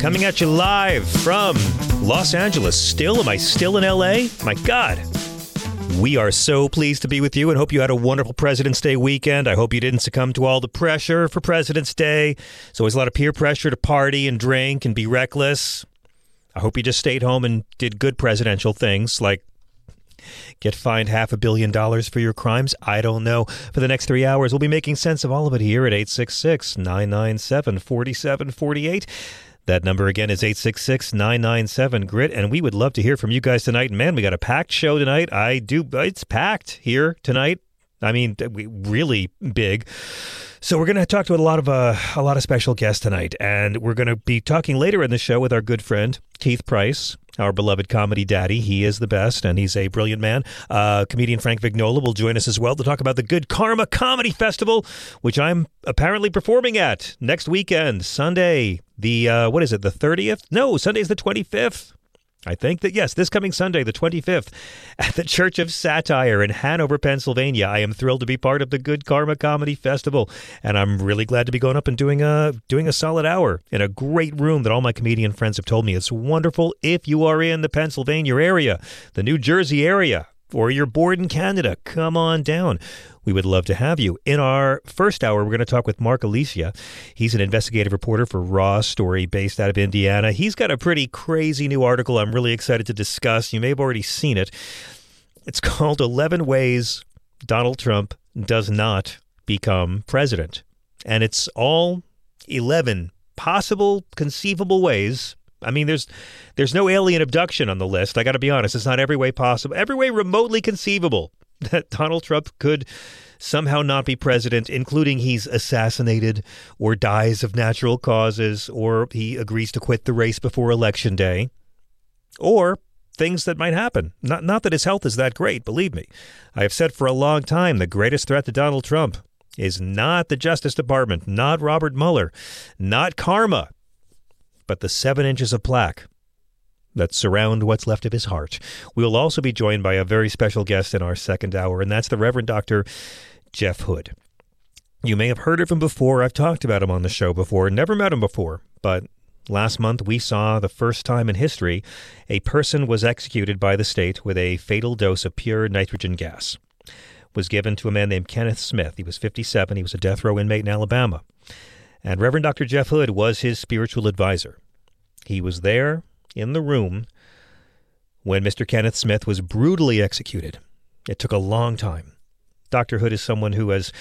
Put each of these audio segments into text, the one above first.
Coming at you live from Los Angeles. Still, am I still in LA? My God. We are so pleased to be with you and hope you had a wonderful President's Day weekend. I hope you didn't succumb to all the pressure for President's Day. There's always a lot of peer pressure to party and drink and be reckless. I hope you just stayed home and did good presidential things like get fined half a billion dollars for your crimes? I don't know. For the next three hours, we'll be making sense of all of it here at 866 997 4748. That number again is 866 997 GRIT. And we would love to hear from you guys tonight. Man, we got a packed show tonight. I do, it's packed here tonight. I mean, really big. So we're going to talk to a lot of uh, a lot of special guests tonight, and we're going to be talking later in the show with our good friend Keith Price, our beloved comedy daddy. He is the best, and he's a brilliant man. Uh, comedian Frank Vignola will join us as well to talk about the Good Karma Comedy Festival, which I'm apparently performing at next weekend, Sunday. The uh, what is it? The thirtieth? No, Sunday's the twenty fifth. I think that, yes, this coming Sunday, the 25th, at the Church of Satire in Hanover, Pennsylvania. I am thrilled to be part of the Good Karma Comedy Festival, and I'm really glad to be going up and doing a, doing a solid hour in a great room that all my comedian friends have told me is wonderful if you are in the Pennsylvania area, the New Jersey area, or you're bored in Canada. Come on down. We would love to have you. In our first hour, we're going to talk with Mark Alesia. He's an investigative reporter for Raw Story based out of Indiana. He's got a pretty crazy new article I'm really excited to discuss. You may have already seen it. It's called 11 Ways Donald Trump Does Not Become President. And it's all 11 possible, conceivable ways I mean, there's there's no alien abduction on the list. I got to be honest; it's not every way possible, every way remotely conceivable that Donald Trump could somehow not be president, including he's assassinated or dies of natural causes, or he agrees to quit the race before election day, or things that might happen. Not not that his health is that great, believe me. I have said for a long time the greatest threat to Donald Trump is not the Justice Department, not Robert Mueller, not karma but the seven inches of plaque that surround what's left of his heart. We will also be joined by a very special guest in our second hour, and that's the Reverend Dr. Jeff Hood. You may have heard of him before. I've talked about him on the show before. Never met him before, but last month we saw the first time in history a person was executed by the state with a fatal dose of pure nitrogen gas. was given to a man named Kenneth Smith. He was 57. He was a death row inmate in Alabama and Reverend Dr. Jeff Hood was his spiritual advisor. He was there in the room when Mr. Kenneth Smith was brutally executed. It took a long time. Dr. Hood is someone who has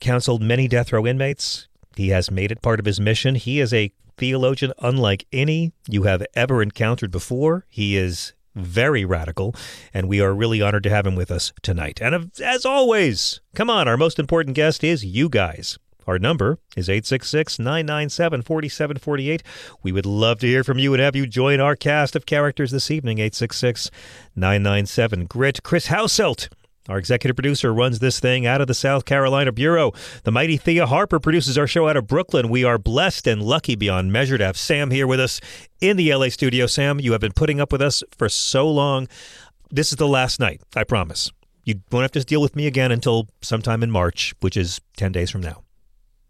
counseled many death row inmates. He has made it part of his mission. He is a theologian unlike any you have ever encountered before. He is very radical, and we are really honored to have him with us tonight. And as always, come on, our most important guest is you guys. Our number is 866 997 4748. We would love to hear from you and have you join our cast of characters this evening, 866 997 GRIT. Chris Hauselt. Our executive producer runs this thing out of the South Carolina Bureau. The mighty Thea Harper produces our show out of Brooklyn. We are blessed and lucky beyond measure to have Sam here with us in the LA studio. Sam, you have been putting up with us for so long. This is the last night, I promise. You won't have to deal with me again until sometime in March, which is 10 days from now.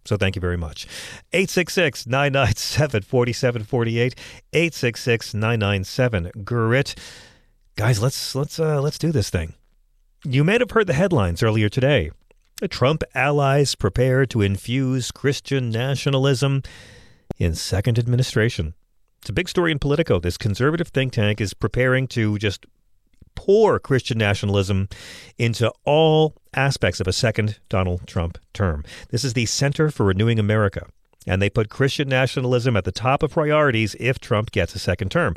So thank you very much. 866 997 4748. 866 997 GRIT. Guys, let's let's uh, let's do this thing. You may have heard the headlines earlier today. Trump allies prepare to infuse Christian nationalism in second administration. It's a big story in Politico. This conservative think tank is preparing to just pour Christian nationalism into all aspects of a second Donald Trump term. This is the Center for Renewing America. And they put Christian nationalism at the top of priorities if Trump gets a second term.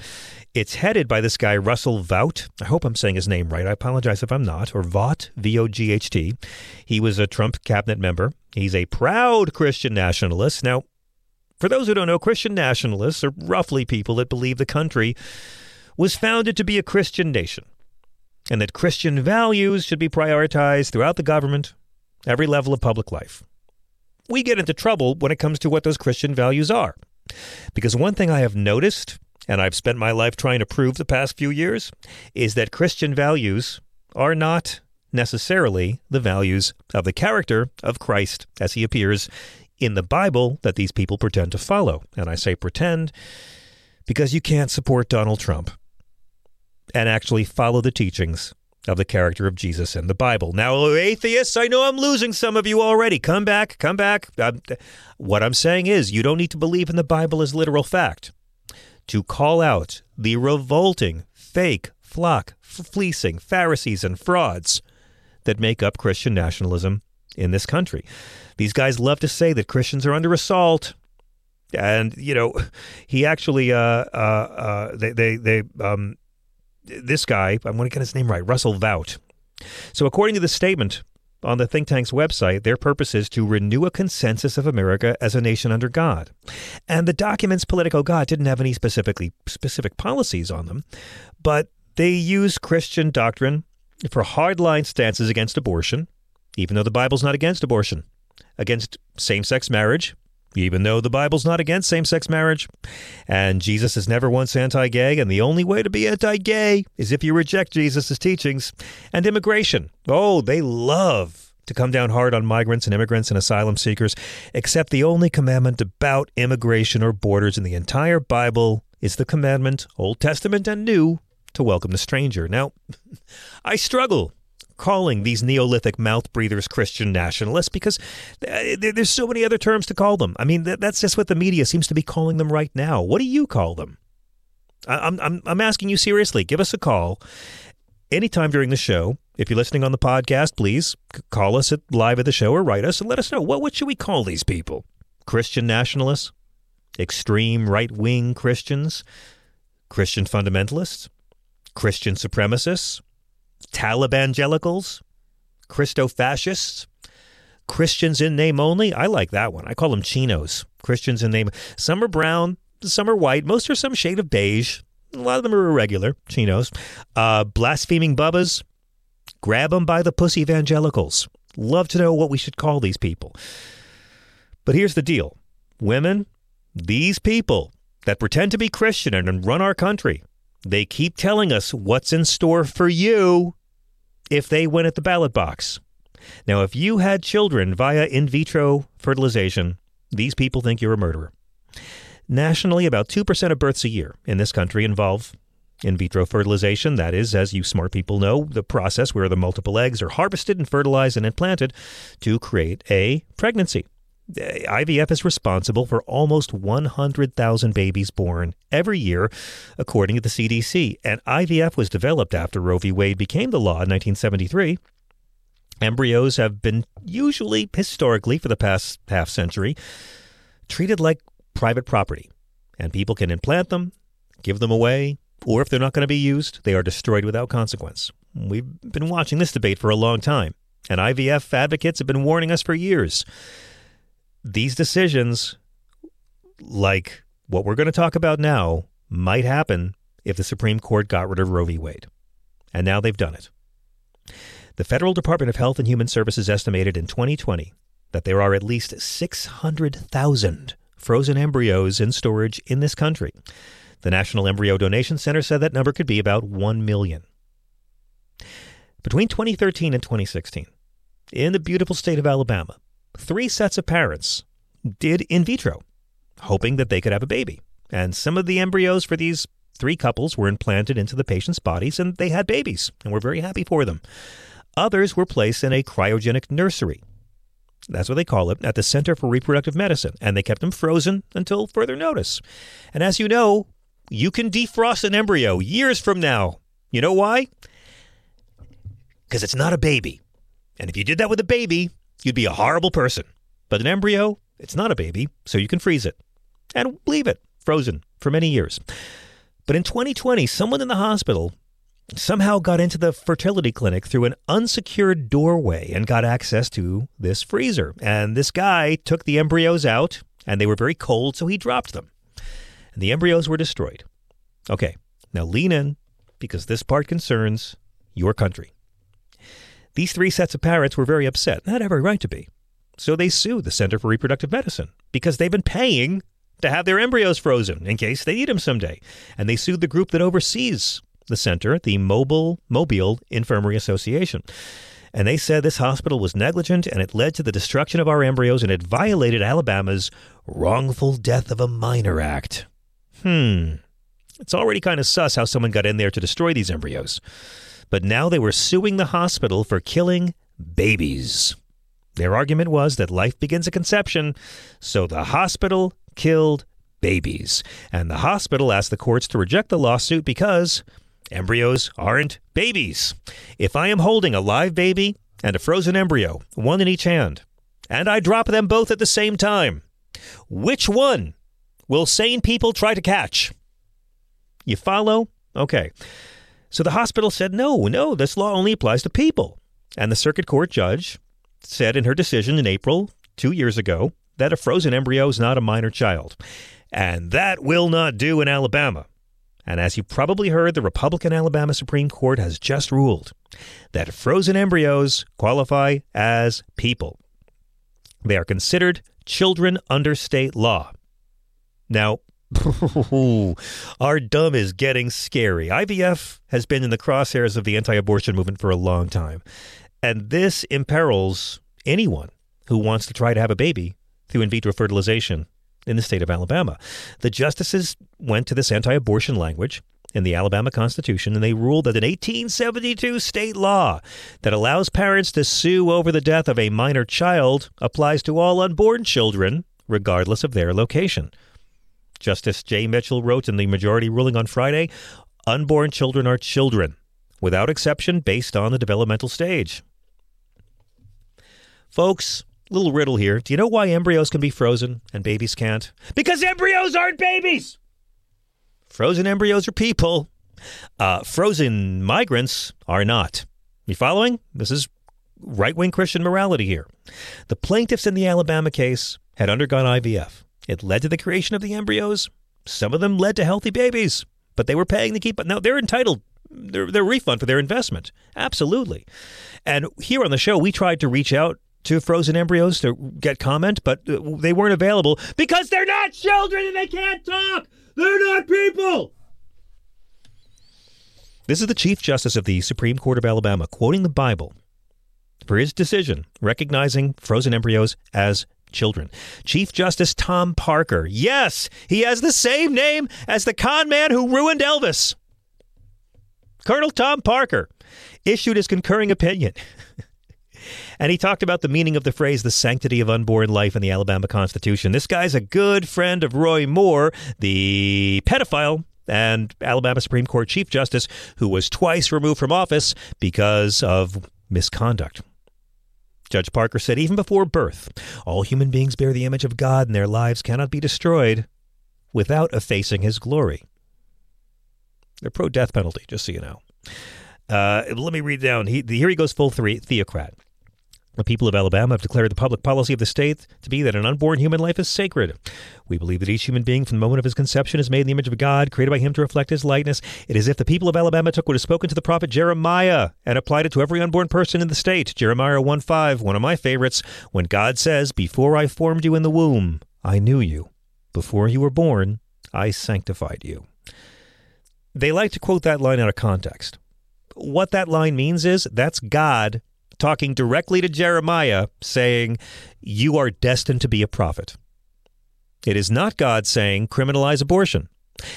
It's headed by this guy, Russell Vought. I hope I'm saying his name right. I apologize if I'm not. Or Vought, V O G H T. He was a Trump cabinet member. He's a proud Christian nationalist. Now, for those who don't know, Christian nationalists are roughly people that believe the country was founded to be a Christian nation and that Christian values should be prioritized throughout the government, every level of public life. We get into trouble when it comes to what those Christian values are. Because one thing I have noticed, and I've spent my life trying to prove the past few years, is that Christian values are not necessarily the values of the character of Christ as he appears in the Bible that these people pretend to follow. And I say pretend because you can't support Donald Trump and actually follow the teachings of the character of Jesus in the Bible. Now, atheists, I know I'm losing some of you already. Come back, come back. Um, what I'm saying is, you don't need to believe in the Bible as literal fact. To call out the revolting, fake, flock, fleecing Pharisees and frauds that make up Christian nationalism in this country. These guys love to say that Christians are under assault. And, you know, he actually, uh, uh, uh, they, they, they, um, this guy, I want to get his name right, Russell Vought. So, according to the statement on the think tank's website, their purpose is to renew a consensus of America as a nation under God. And the document's Politico God didn't have any specifically specific policies on them, but they use Christian doctrine for hardline stances against abortion, even though the Bible's not against abortion, against same sex marriage, even though the Bible's not against same sex marriage. And Jesus is never once anti gay, and the only way to be anti gay is if you reject Jesus' teachings. And immigration. Oh, they love to come down hard on migrants and immigrants and asylum seekers, except the only commandment about immigration or borders in the entire Bible is the commandment, Old Testament and New, to welcome the stranger. Now, I struggle calling these Neolithic mouth breathers Christian nationalists because uh, there's so many other terms to call them. I mean, that's just what the media seems to be calling them right now. What do you call them? I'm, I'm, I'm asking you seriously. Give us a call anytime during the show. If you're listening on the podcast, please call us at live at the show or write us and let us know what what should we call these people? Christian nationalists, extreme right wing Christians, Christian fundamentalists, Christian supremacists, Talibangelicals, Christo-fascists, Christians in name only. I like that one. I call them chinos. Christians in name. Some are brown, some are white. Most are some shade of beige. A lot of them are irregular chinos. Uh, blaspheming bubbas. Grab them by the pussy evangelicals. Love to know what we should call these people. But here's the deal women, these people that pretend to be Christian and run our country, they keep telling us what's in store for you if they win at the ballot box. Now, if you had children via in vitro fertilization, these people think you're a murderer. Nationally, about 2% of births a year in this country involve in vitro fertilization. That is, as you smart people know, the process where the multiple eggs are harvested and fertilized and implanted to create a pregnancy. Uh, IVF is responsible for almost 100,000 babies born every year, according to the CDC. And IVF was developed after Roe v. Wade became the law in 1973. Embryos have been usually, historically, for the past half century, treated like private property. And people can implant them, give them away, or if they're not going to be used, they are destroyed without consequence. We've been watching this debate for a long time, and IVF advocates have been warning us for years these decisions, like what we're going to talk about now, might happen if the Supreme Court got rid of Roe v. Wade. And now they've done it. The Federal Department of Health and Human Services estimated in 2020 that there are at least 600,000 frozen embryos in storage in this country. The National Embryo Donation Center said that number could be about 1 million. Between 2013 and 2016, in the beautiful state of Alabama, three sets of parents did in vitro, hoping that they could have a baby. And some of the embryos for these three couples were implanted into the patients' bodies and they had babies, and we're very happy for them. Others were placed in a cryogenic nursery. That's what they call it at the Center for Reproductive Medicine, and they kept them frozen until further notice. And as you know, you can defrost an embryo years from now. You know why? because it's not a baby. And if you did that with a baby, you'd be a horrible person. But an embryo, it's not a baby, so you can freeze it and leave it frozen for many years. But in 2020, someone in the hospital somehow got into the fertility clinic through an unsecured doorway and got access to this freezer. And this guy took the embryos out, and they were very cold, so he dropped them. And the embryos were destroyed. Okay, now lean in because this part concerns your country. These three sets of parents were very upset had every right to be. So they sued the Center for Reproductive Medicine because they've been paying to have their embryos frozen in case they need them someday. And they sued the group that oversees the center, the Mobile Mobile Infirmary Association. And they said this hospital was negligent and it led to the destruction of our embryos and it violated Alabama's Wrongful Death of a Minor Act. Hmm. It's already kind of sus how someone got in there to destroy these embryos. But now they were suing the hospital for killing babies. Their argument was that life begins at conception, so the hospital killed babies. And the hospital asked the courts to reject the lawsuit because embryos aren't babies. If I am holding a live baby and a frozen embryo, one in each hand, and I drop them both at the same time, which one will sane people try to catch? You follow? Okay. So the hospital said, no, no, this law only applies to people. And the circuit court judge said in her decision in April, two years ago, that a frozen embryo is not a minor child. And that will not do in Alabama. And as you probably heard, the Republican Alabama Supreme Court has just ruled that frozen embryos qualify as people. They are considered children under state law. Now, our dumb is getting scary. IVF has been in the crosshairs of the anti abortion movement for a long time. And this imperils anyone who wants to try to have a baby through in vitro fertilization in the state of Alabama. The justices went to this anti abortion language in the Alabama Constitution and they ruled that an 1872 state law that allows parents to sue over the death of a minor child applies to all unborn children, regardless of their location. Justice J. Mitchell wrote in the majority ruling on Friday unborn children are children, without exception, based on the developmental stage. Folks, little riddle here. Do you know why embryos can be frozen and babies can't? Because embryos aren't babies! Frozen embryos are people. Uh, frozen migrants are not. You following? This is right wing Christian morality here. The plaintiffs in the Alabama case had undergone IVF. It led to the creation of the embryos. Some of them led to healthy babies, but they were paying to keep. Now they're entitled their, their refund for their investment. Absolutely. And here on the show, we tried to reach out to frozen embryos to get comment, but uh, they weren't available because they're not children and they can't talk. They're not people. This is the Chief Justice of the Supreme Court of Alabama quoting the Bible for his decision recognizing frozen embryos as children. Chief Justice Tom Parker. Yes, he has the same name as the con man who ruined Elvis. Colonel Tom Parker issued his concurring opinion. And he talked about the meaning of the phrase the sanctity of unborn life in the Alabama Constitution. This guy's a good friend of Roy Moore, the pedophile and Alabama Supreme Court Chief Justice, who was twice removed from office because of misconduct. Judge Parker said, even before birth, all human beings bear the image of God and their lives cannot be destroyed without effacing his glory. They're pro death penalty, just so you know. Uh, let me read down. He, here he goes full three, theocrat. The people of Alabama have declared the public policy of the state to be that an unborn human life is sacred. We believe that each human being from the moment of his conception is made in the image of God, created by him to reflect his likeness. It is if the people of Alabama took what is spoken to the prophet Jeremiah and applied it to every unborn person in the state. Jeremiah 1 5, one of my favorites, when God says, Before I formed you in the womb, I knew you. Before you were born, I sanctified you. They like to quote that line out of context. What that line means is that's God talking directly to Jeremiah, saying, You are destined to be a prophet. It is not God saying, criminalize abortion.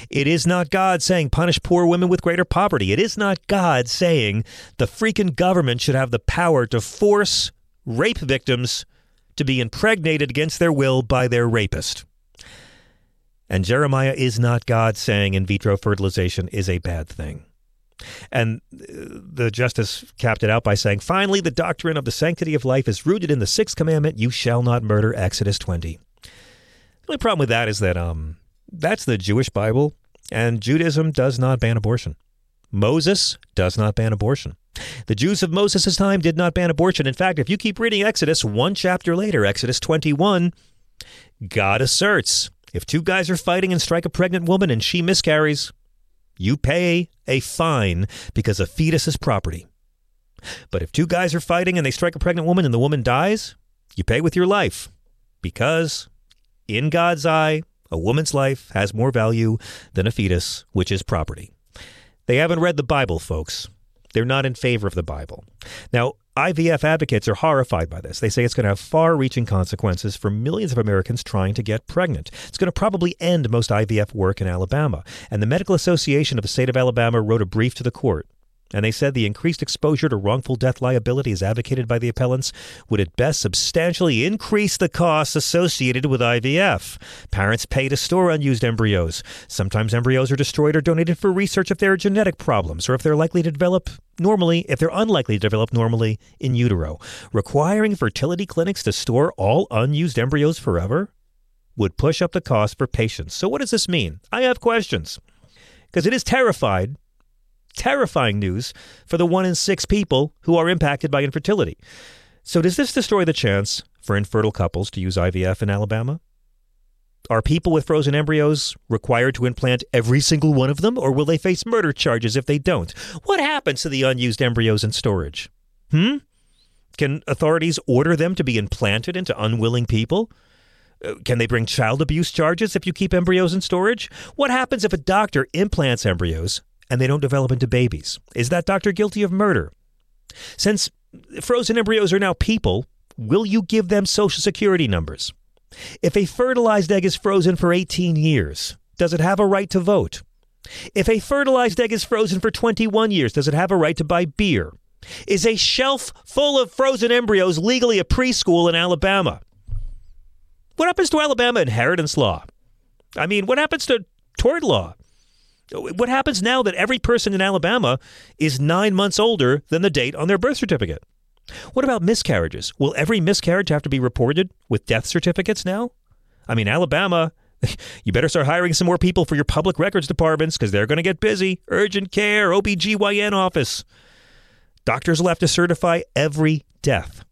It is not God saying, punish poor women with greater poverty. It is not God saying, the freaking government should have the power to force rape victims to be impregnated against their will by their rapist. And Jeremiah is not God saying in vitro fertilization is a bad thing. And uh, the justice capped it out by saying, finally, the doctrine of the sanctity of life is rooted in the sixth commandment you shall not murder, Exodus 20. The only problem with that is that um, that's the Jewish Bible, and Judaism does not ban abortion. Moses does not ban abortion. The Jews of Moses' time did not ban abortion. In fact, if you keep reading Exodus, one chapter later, Exodus 21, God asserts if two guys are fighting and strike a pregnant woman and she miscarries, you pay a fine because a fetus is property. But if two guys are fighting and they strike a pregnant woman and the woman dies, you pay with your life because, in God's eye, a woman's life has more value than a fetus, which is property. They haven't read the Bible, folks. They're not in favor of the Bible. Now, IVF advocates are horrified by this. They say it's going to have far reaching consequences for millions of Americans trying to get pregnant. It's going to probably end most IVF work in Alabama. And the Medical Association of the state of Alabama wrote a brief to the court and they said the increased exposure to wrongful death liability as advocated by the appellants would at best substantially increase the costs associated with IVF. Parents pay to store unused embryos. Sometimes embryos are destroyed or donated for research if there are genetic problems or if they're likely to develop normally, if they're unlikely to develop normally in utero. Requiring fertility clinics to store all unused embryos forever would push up the cost for patients. So what does this mean? I have questions. Because it is terrified terrifying news for the one in six people who are impacted by infertility. So, does this destroy the chance for infertile couples to use IVF in Alabama? Are people with frozen embryos required to implant every single one of them, or will they face murder charges if they don't? What happens to the unused embryos in storage? Hmm? Can authorities order them to be implanted into unwilling people? Uh, can they bring child abuse charges if you keep embryos in storage? What happens if a doctor implants embryos and they don't develop into babies. Is that doctor guilty of murder? Since frozen embryos are now people, will you give them social security numbers? If a fertilized egg is frozen for 18 years, does it have a right to vote? If a fertilized egg is frozen for 21 years, does it have a right to buy beer? Is a shelf full of frozen embryos legally a preschool in Alabama? What happens to Alabama inheritance law? I mean, what happens to tort law? What happens now that every person in Alabama is nine months older than the date on their birth certificate? What about miscarriages? Will every miscarriage have to be reported with death certificates now? I mean, Alabama, you better start hiring some more people for your public records departments because they're going to get busy. Urgent care, OBGYN office. Doctors will have to certify every death.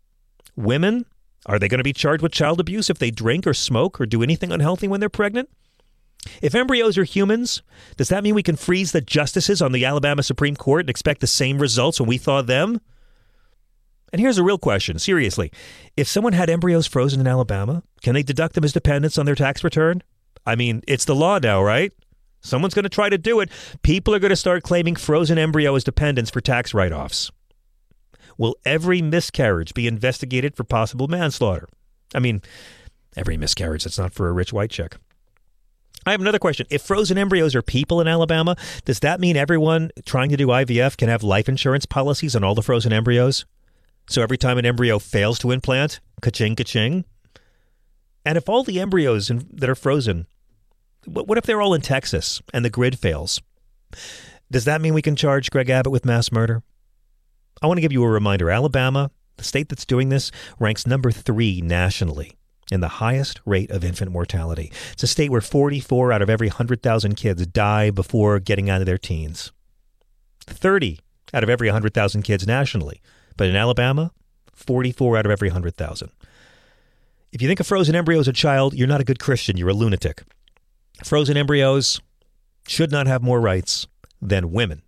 Women, are they going to be charged with child abuse if they drink or smoke or do anything unhealthy when they're pregnant? If embryos are humans, does that mean we can freeze the justices on the Alabama Supreme Court and expect the same results when we thaw them? And here's a real question seriously. If someone had embryos frozen in Alabama, can they deduct them as dependents on their tax return? I mean, it's the law now, right? Someone's going to try to do it. People are going to start claiming frozen embryo as dependents for tax write offs. Will every miscarriage be investigated for possible manslaughter? I mean, every miscarriage that's not for a rich white chick. I have another question. If frozen embryos are people in Alabama, does that mean everyone trying to do IVF can have life insurance policies on all the frozen embryos? So every time an embryo fails to implant, ka-ching, ka-ching? And if all the embryos in, that are frozen, what if they're all in Texas and the grid fails? Does that mean we can charge Greg Abbott with mass murder? I want to give you a reminder Alabama, the state that's doing this, ranks number three nationally and the highest rate of infant mortality. It's a state where 44 out of every 100,000 kids die before getting out of their teens. 30 out of every 100,000 kids nationally. But in Alabama, 44 out of every 100,000. If you think a frozen embryo is a child, you're not a good Christian. You're a lunatic. Frozen embryos should not have more rights than women.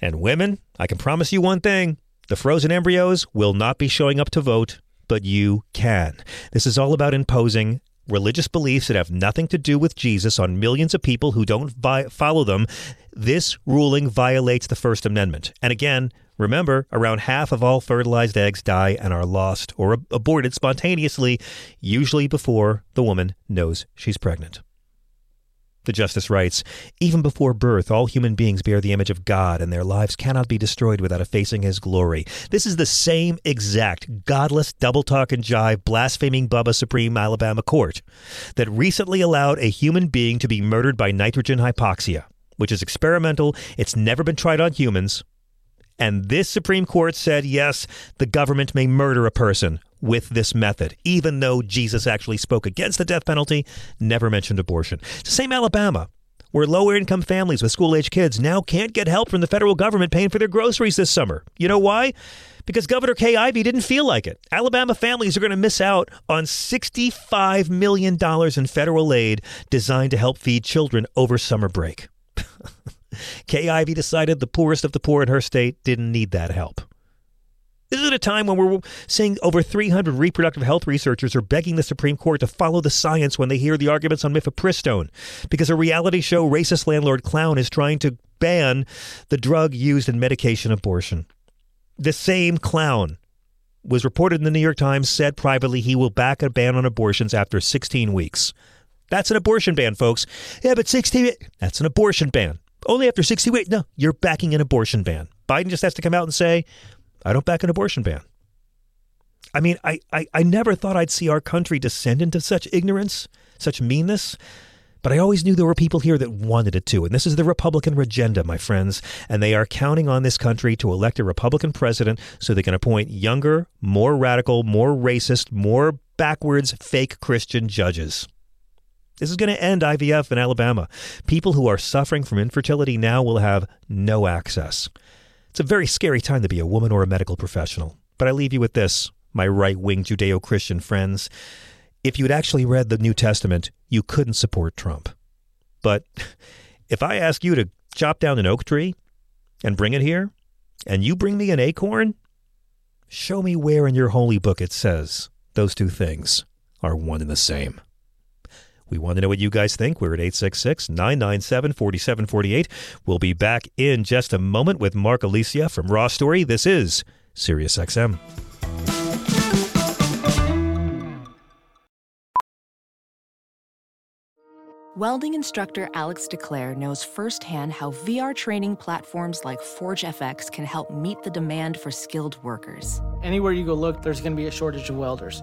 And women, I can promise you one thing the frozen embryos will not be showing up to vote but you can. This is all about imposing religious beliefs that have nothing to do with Jesus on millions of people who don't vi- follow them. This ruling violates the First Amendment. And again, remember, around half of all fertilized eggs die and are lost or ab- aborted spontaneously, usually before the woman knows she's pregnant. The justice writes Even before birth, all human beings bear the image of God, and their lives cannot be destroyed without effacing his glory. This is the same exact godless, double talk and jive, blaspheming Bubba Supreme Alabama court that recently allowed a human being to be murdered by nitrogen hypoxia. which is experimental. It's never been tried on humans. And this Supreme Court said, yes, the government may murder a person with this method, even though Jesus actually spoke against the death penalty, never mentioned abortion. Same Alabama, where lower income families with school age kids now can't get help from the federal government paying for their groceries this summer. You know why? Because Governor Kay Ivey didn't feel like it. Alabama families are going to miss out on $65 million in federal aid designed to help feed children over summer break. Kay Ivey decided the poorest of the poor in her state didn't need that help. This is at a time when we're seeing over 300 reproductive health researchers are begging the Supreme Court to follow the science when they hear the arguments on mifepristone, because a reality show racist landlord clown is trying to ban the drug used in medication abortion. The same clown was reported in the New York Times said privately he will back a ban on abortions after 16 weeks. That's an abortion ban, folks. Yeah, but 16 that's an abortion ban. Only after 60 weeks. No, you're backing an abortion ban. Biden just has to come out and say, I don't back an abortion ban. I mean, I, I, I never thought I'd see our country descend into such ignorance, such meanness. But I always knew there were people here that wanted it to. And this is the Republican agenda, my friends. And they are counting on this country to elect a Republican president so they can appoint younger, more radical, more racist, more backwards, fake Christian judges. This is going to end IVF in Alabama. People who are suffering from infertility now will have no access. It's a very scary time to be a woman or a medical professional. But I leave you with this, my right wing Judeo Christian friends. If you'd actually read the New Testament, you couldn't support Trump. But if I ask you to chop down an oak tree and bring it here, and you bring me an acorn, show me where in your holy book it says those two things are one and the same. We want to know what you guys think. We're at 866 997 4748. We'll be back in just a moment with Mark Alesia from Raw Story. This is SiriusXM. Welding instructor Alex DeClaire knows firsthand how VR training platforms like ForgeFX can help meet the demand for skilled workers. Anywhere you go look, there's going to be a shortage of welders.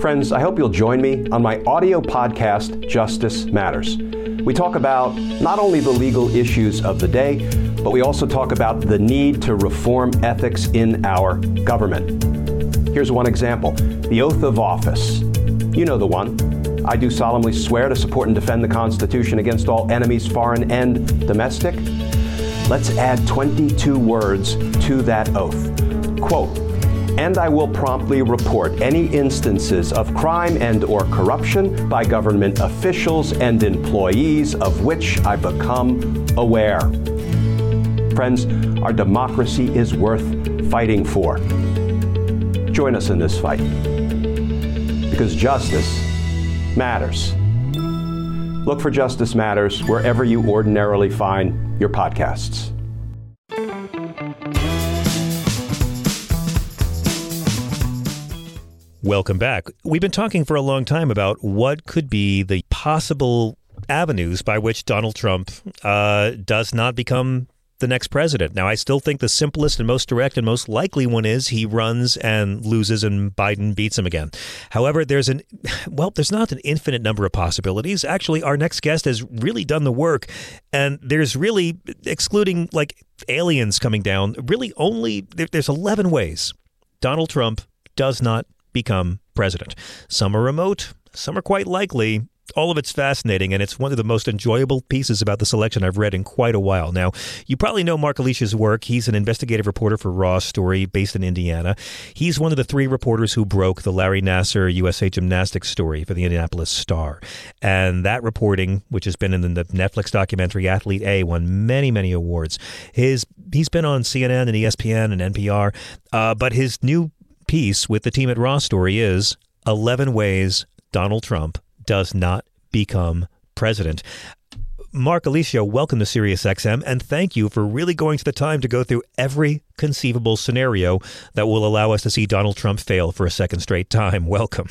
Friends, I hope you'll join me on my audio podcast, Justice Matters. We talk about not only the legal issues of the day, but we also talk about the need to reform ethics in our government. Here's one example the oath of office. You know the one. I do solemnly swear to support and defend the Constitution against all enemies, foreign and domestic. Let's add 22 words to that oath. Quote, and I will promptly report any instances of crime and or corruption by government officials and employees of which I become aware. Friends, our democracy is worth fighting for. Join us in this fight because justice matters. Look for Justice Matters wherever you ordinarily find your podcasts. Welcome back. We've been talking for a long time about what could be the possible avenues by which Donald Trump uh, does not become the next president. Now, I still think the simplest and most direct and most likely one is he runs and loses and Biden beats him again. However, there's an, well, there's not an infinite number of possibilities. Actually, our next guest has really done the work, and there's really, excluding like aliens coming down, really only, there, there's 11 ways Donald Trump does not become president. Some are remote, some are quite likely, all of it's fascinating, and it's one of the most enjoyable pieces about this election I've read in quite a while. Now, you probably know Mark Alesia's work. He's an investigative reporter for Raw Story based in Indiana. He's one of the three reporters who broke the Larry Nassar USA Gymnastics story for the Indianapolis Star. And that reporting, which has been in the Netflix documentary Athlete A, won many, many awards. His He's been on CNN and ESPN and NPR, uh, but his new piece with the team at Raw Story is 11 Ways Donald Trump does not become president. Mark Alesia, welcome to SiriusXM, and thank you for really going to the time to go through every conceivable scenario that will allow us to see Donald Trump fail for a second straight time. Welcome.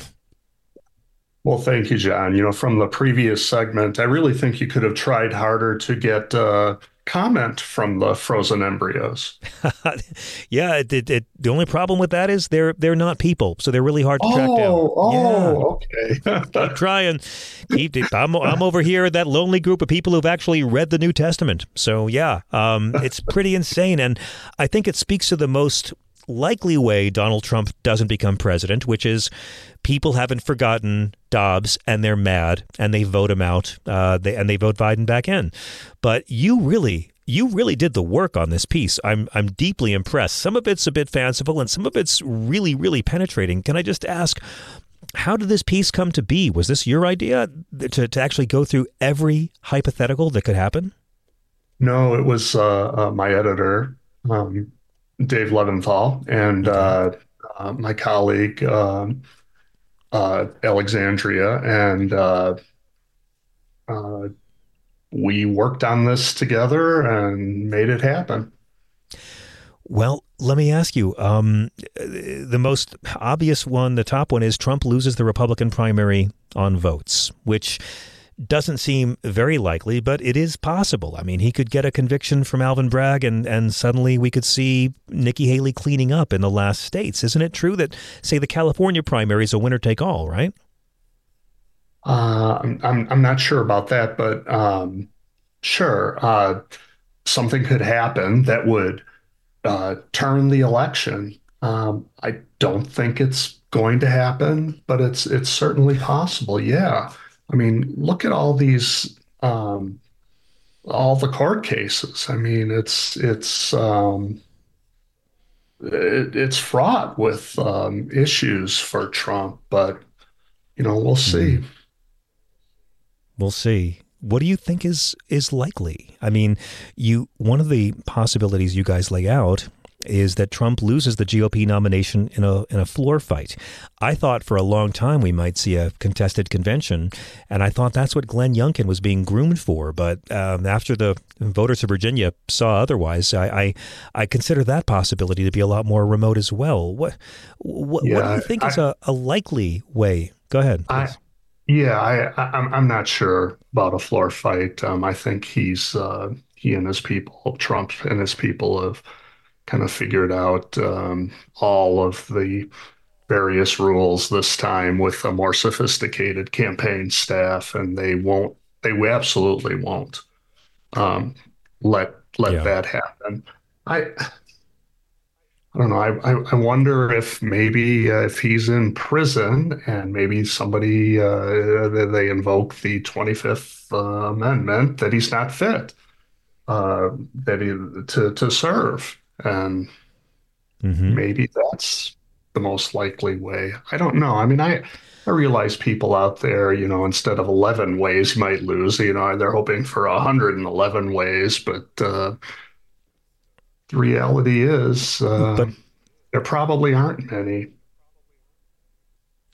Well, thank you, John. You know, from the previous segment, I really think you could have tried harder to get uh, comment from the frozen embryos. yeah, it, it, it, the only problem with that is they're they're not people, so they're really hard to track down. Oh, yeah. okay. Keep trying. Keep, I'm I'm over here that lonely group of people who've actually read the New Testament. So yeah, um, it's pretty insane, and I think it speaks to the most likely way Donald Trump doesn't become president, which is people haven't forgotten Dobbs and they're mad and they vote him out uh, they, and they vote Biden back in. But you really, you really did the work on this piece. I'm I'm deeply impressed. Some of it's a bit fanciful and some of it's really really penetrating. Can I just ask? How did this piece come to be? Was this your idea to, to actually go through every hypothetical that could happen? No, it was uh, uh, my editor, um, Dave Leventhal and uh, uh, my colleague um, uh, Alexandria, and uh, uh, we worked on this together and made it happen. Well, let me ask you um, the most obvious one, the top one is Trump loses the Republican primary on votes, which doesn't seem very likely, but it is possible. I mean, he could get a conviction from Alvin Bragg, and, and suddenly we could see Nikki Haley cleaning up in the last states. Isn't it true that, say, the California primary is a winner take all, right? Uh, I'm, I'm not sure about that, but um, sure. Uh, something could happen that would uh, turn the election. Um, I don't think it's going to happen, but it's it's certainly possible. Yeah. I mean, look at all these, um, all the court cases. I mean, it's it's um, it, it's fraught with um, issues for Trump, but you know, we'll see. Mm-hmm. We'll see. What do you think is is likely? I mean, you one of the possibilities you guys lay out is that Trump loses the GOP nomination in a in a floor fight. I thought for a long time we might see a contested convention, and I thought that's what Glenn Youngkin was being groomed for. But um, after the voters of Virginia saw otherwise, I, I, I consider that possibility to be a lot more remote as well. What what, yeah, what do you think I, is a, a likely way? Go ahead. I, yeah, I, I'm I'm not sure about a floor fight. Um, I think he's uh, he and his people, Trump and his people, have kind of figured out um, all of the various rules this time with a more sophisticated campaign staff, and they won't. They absolutely won't um, let let yeah. that happen. I I don't know. I, I, wonder if maybe uh, if he's in prison and maybe somebody uh, they invoke the Twenty Fifth uh, Amendment that he's not fit uh, that he to to serve and mm-hmm. maybe that's the most likely way. I don't know. I mean, I I realize people out there, you know, instead of 11 ways you might lose, you know, they're hoping for 111 ways, but uh, the reality is uh, but, there probably aren't many.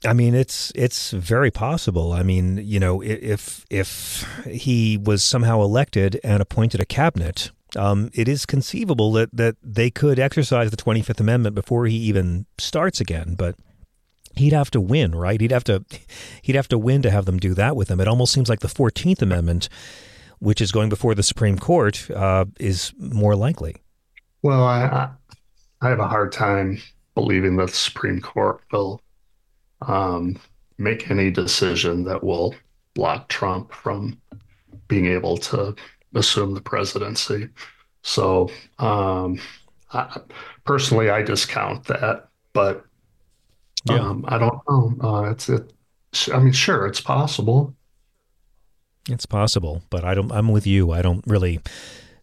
I mean, it's it's very possible. I mean, you know, if if he was somehow elected and appointed a cabinet, um, it is conceivable that, that they could exercise the 25th Amendment before he even starts again, but he'd have to win, right? He'd have to he'd have to win to have them do that with him. It almost seems like the 14th Amendment, which is going before the Supreme Court, uh, is more likely. Well, I I have a hard time believing that the Supreme Court will um, make any decision that will block Trump from being able to assume the presidency. So, um, I, personally, I discount that, but um, I don't know. Uh, it's it. I mean, sure, it's possible. It's possible, but I don't. I'm with you. I don't really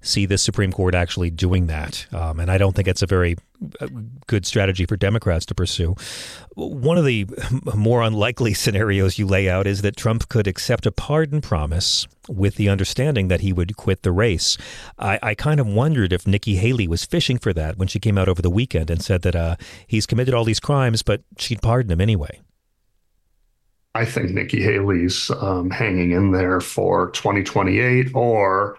see the Supreme Court actually doing that. Um, and I don't think it's a very uh, good strategy for Democrats to pursue. One of the more unlikely scenarios you lay out is that Trump could accept a pardon promise with the understanding that he would quit the race. I, I kind of wondered if Nikki Haley was fishing for that when she came out over the weekend and said that uh, he's committed all these crimes, but she'd pardon him anyway. I think Nikki Haley's um, hanging in there for 2028 or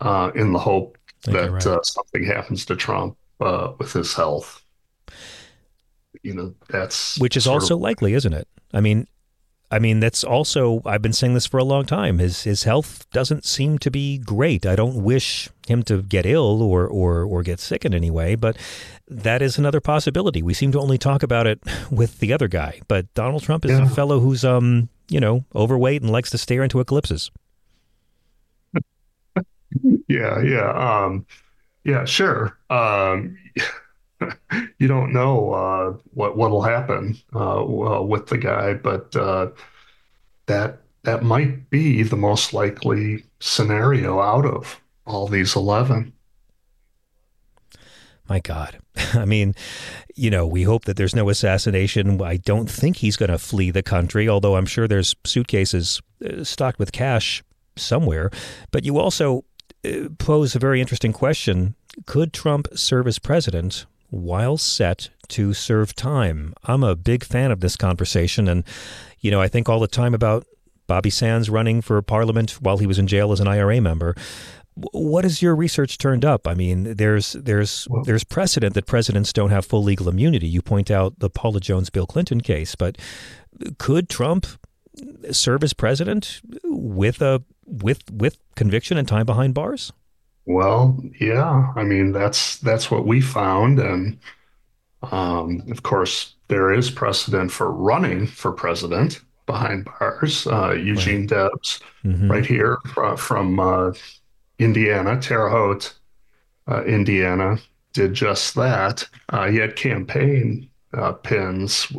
uh, in the hope that right. uh, something happens to Trump uh, with his health. You know, that's which is also of, likely, isn't it? I mean, I mean, that's also I've been saying this for a long time. His his health doesn't seem to be great. I don't wish him to get ill or or or get sick in any way, but that is another possibility. We seem to only talk about it with the other guy, but Donald Trump is yeah. a fellow who's um you know overweight and likes to stare into eclipses yeah, yeah, um, yeah, sure. Um, you don't know uh, what what'll happen uh, with the guy, but uh, that that might be the most likely scenario out of all these eleven. My God. I mean, you know, we hope that there's no assassination. I don't think he's going to flee the country, although I'm sure there's suitcases uh, stocked with cash somewhere. But you also pose a very interesting question. Could Trump serve as president while set to serve time? I'm a big fan of this conversation. And, you know, I think all the time about Bobby Sands running for parliament while he was in jail as an IRA member. What has your research turned up? I mean, there's there's there's precedent that presidents don't have full legal immunity. You point out the Paula Jones Bill Clinton case, but could Trump serve as president with a with with conviction and time behind bars? Well, yeah. I mean, that's that's what we found, and um, of course, there is precedent for running for president behind bars. Uh, Eugene right. Debs, mm-hmm. right here from, from uh, Indiana, Terre Haute, uh, Indiana, did just that. Uh, he had campaign uh, pins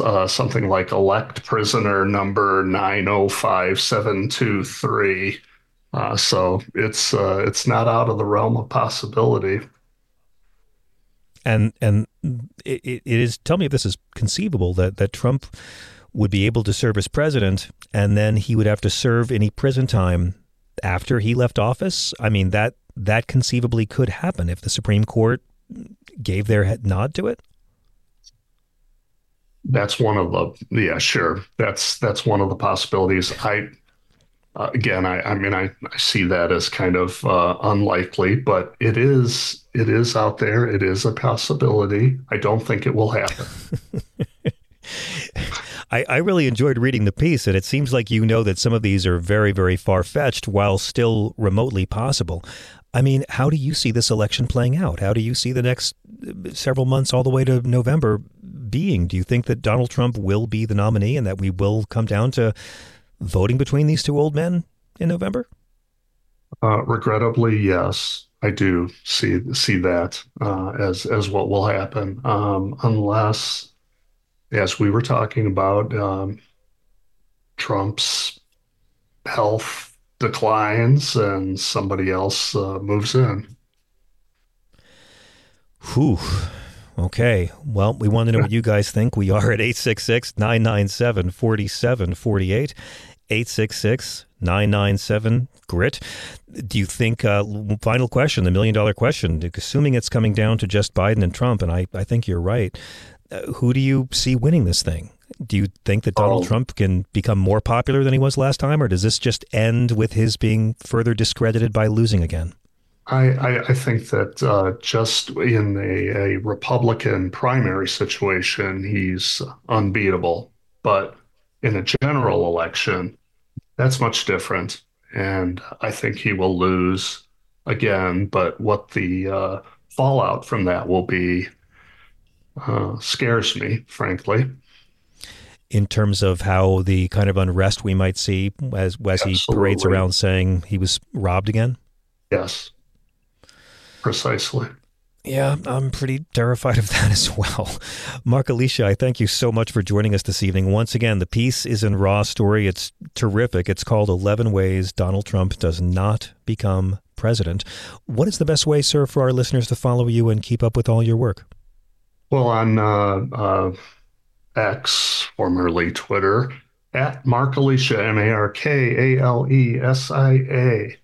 uh, something like elect prisoner number 905723. Uh, so it's uh, it's not out of the realm of possibility. And and it, it is. Tell me if this is conceivable that that Trump would be able to serve as president, and then he would have to serve any prison time after he left office. I mean that that conceivably could happen if the Supreme Court gave their nod to it that's one of the yeah sure. That's that's one of the possibilities. I uh, again i i mean I, I see that as kind of uh, unlikely but it is it is out there. It is a possibility. I don't think it will happen. I, I really enjoyed reading the piece, and it seems like you know that some of these are very, very far fetched while still remotely possible. I mean, how do you see this election playing out? How do you see the next uh, several months all the way to November being? Do you think that Donald Trump will be the nominee and that we will come down to voting between these two old men in November? Uh, regrettably, yes, I do see see that uh, as as what will happen, um, unless, as we were talking about, um, Trump's health declines and somebody else uh, moves in. Whew. Okay. Well, we want to know what you guys think. We are at 866 997 4748. 866 997 GRIT. Do you think, uh, final question, the million dollar question, assuming it's coming down to just Biden and Trump, and I, I think you're right, uh, who do you see winning this thing? Do you think that Donald oh. Trump can become more popular than he was last time, or does this just end with his being further discredited by losing again? I, I, I think that uh, just in a, a Republican primary situation, he's unbeatable. But in a general election, that's much different. And I think he will lose again. But what the uh, fallout from that will be uh, scares me, frankly. In terms of how the kind of unrest we might see as, as he parades around saying he was robbed again? Yes. Precisely. Yeah, I'm pretty terrified of that as well. Mark Alesia, I thank you so much for joining us this evening. Once again, the piece is in Raw Story. It's terrific. It's called 11 Ways Donald Trump Does Not Become President. What is the best way, sir, for our listeners to follow you and keep up with all your work? Well, on uh, uh, X, formerly Twitter, at Mark Alesia, M A R K A L E S I A.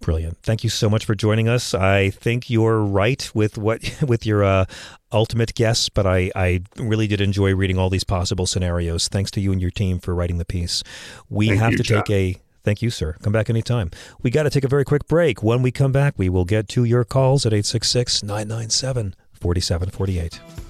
Brilliant. Thank you so much for joining us. I think you're right with what with your uh, ultimate guess, but I, I really did enjoy reading all these possible scenarios. Thanks to you and your team for writing the piece. We Thank have you, to take a Thank you, sir. Come back anytime. We got to take a very quick break. When we come back, we will get to your calls at 866 997 4748.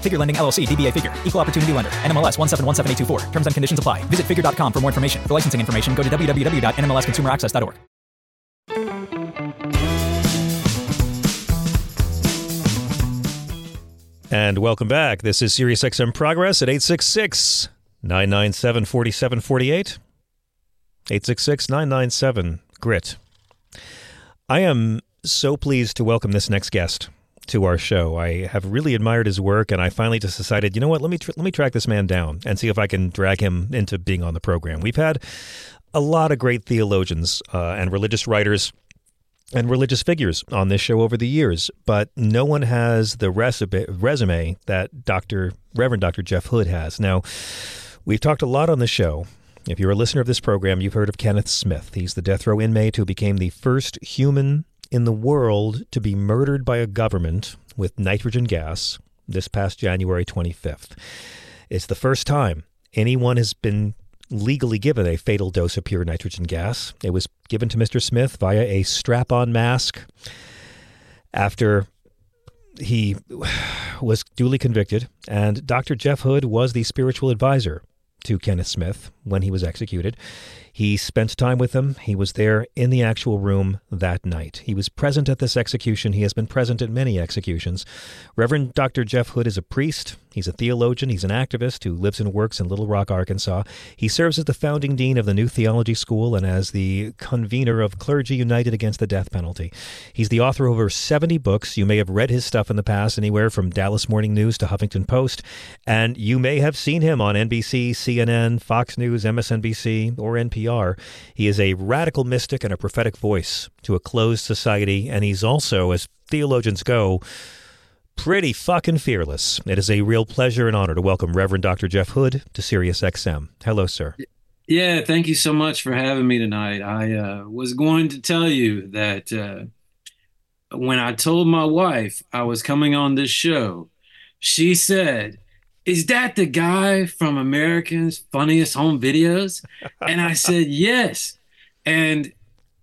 Figure Lending LLC, DBA Figure, Equal Opportunity Lender, NMLS 1717824. Terms and conditions apply. Visit figure.com for more information. For licensing information, go to www.nmlsconsumeraccess.org. And welcome back. This is SiriusXM Progress at 866 997 4748. 866 997 GRIT. I am so pleased to welcome this next guest to our show. I have really admired his work, and I finally just decided, you know what? Let me tr- let me track this man down and see if I can drag him into being on the program. We've had a lot of great theologians uh, and religious writers and religious figures on this show over the years, but no one has the recipe, resume that Dr. Reverend Dr. Jeff Hood has. Now, we've talked a lot on the show. If you're a listener of this program, you've heard of Kenneth Smith. He's the death row inmate who became the first human in the world to be murdered by a government with nitrogen gas this past January 25th. It's the first time anyone has been legally given a fatal dose of pure nitrogen gas. It was given to Mr. Smith via a strap on mask after he was duly convicted. And Dr. Jeff Hood was the spiritual advisor to Kenneth Smith when he was executed. He spent time with them. He was there in the actual room that night. He was present at this execution. He has been present at many executions. Reverend Dr. Jeff Hood is a priest. He's a theologian. He's an activist who lives and works in Little Rock, Arkansas. He serves as the founding dean of the New Theology School and as the convener of Clergy United Against the Death Penalty. He's the author of over 70 books. You may have read his stuff in the past, anywhere from Dallas Morning News to Huffington Post. And you may have seen him on NBC, CNN, Fox News, MSNBC, or NPR. He is a radical mystic and a prophetic voice to a closed society. And he's also, as theologians go, pretty fucking fearless. It is a real pleasure and honor to welcome Reverend Dr. Jeff Hood to Sirius XM. Hello, sir. Yeah, thank you so much for having me tonight. I uh, was going to tell you that uh, when I told my wife I was coming on this show, she said, Is that the guy from America's Funniest Home Videos? And I said, Yes. And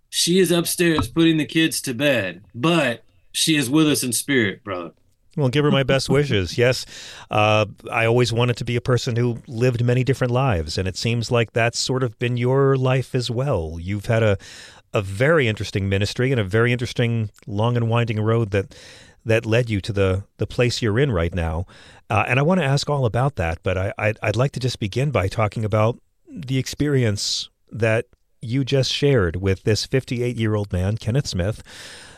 she is upstairs putting the kids to bed, but she is with us in spirit, brother. Well, give her my best wishes. Yes, uh, I always wanted to be a person who lived many different lives, and it seems like that's sort of been your life as well. You've had a a very interesting ministry and a very interesting long and winding road that that led you to the the place you're in right now. Uh, and I want to ask all about that, but I I'd, I'd like to just begin by talking about the experience that you just shared with this 58 year old man, Kenneth Smith.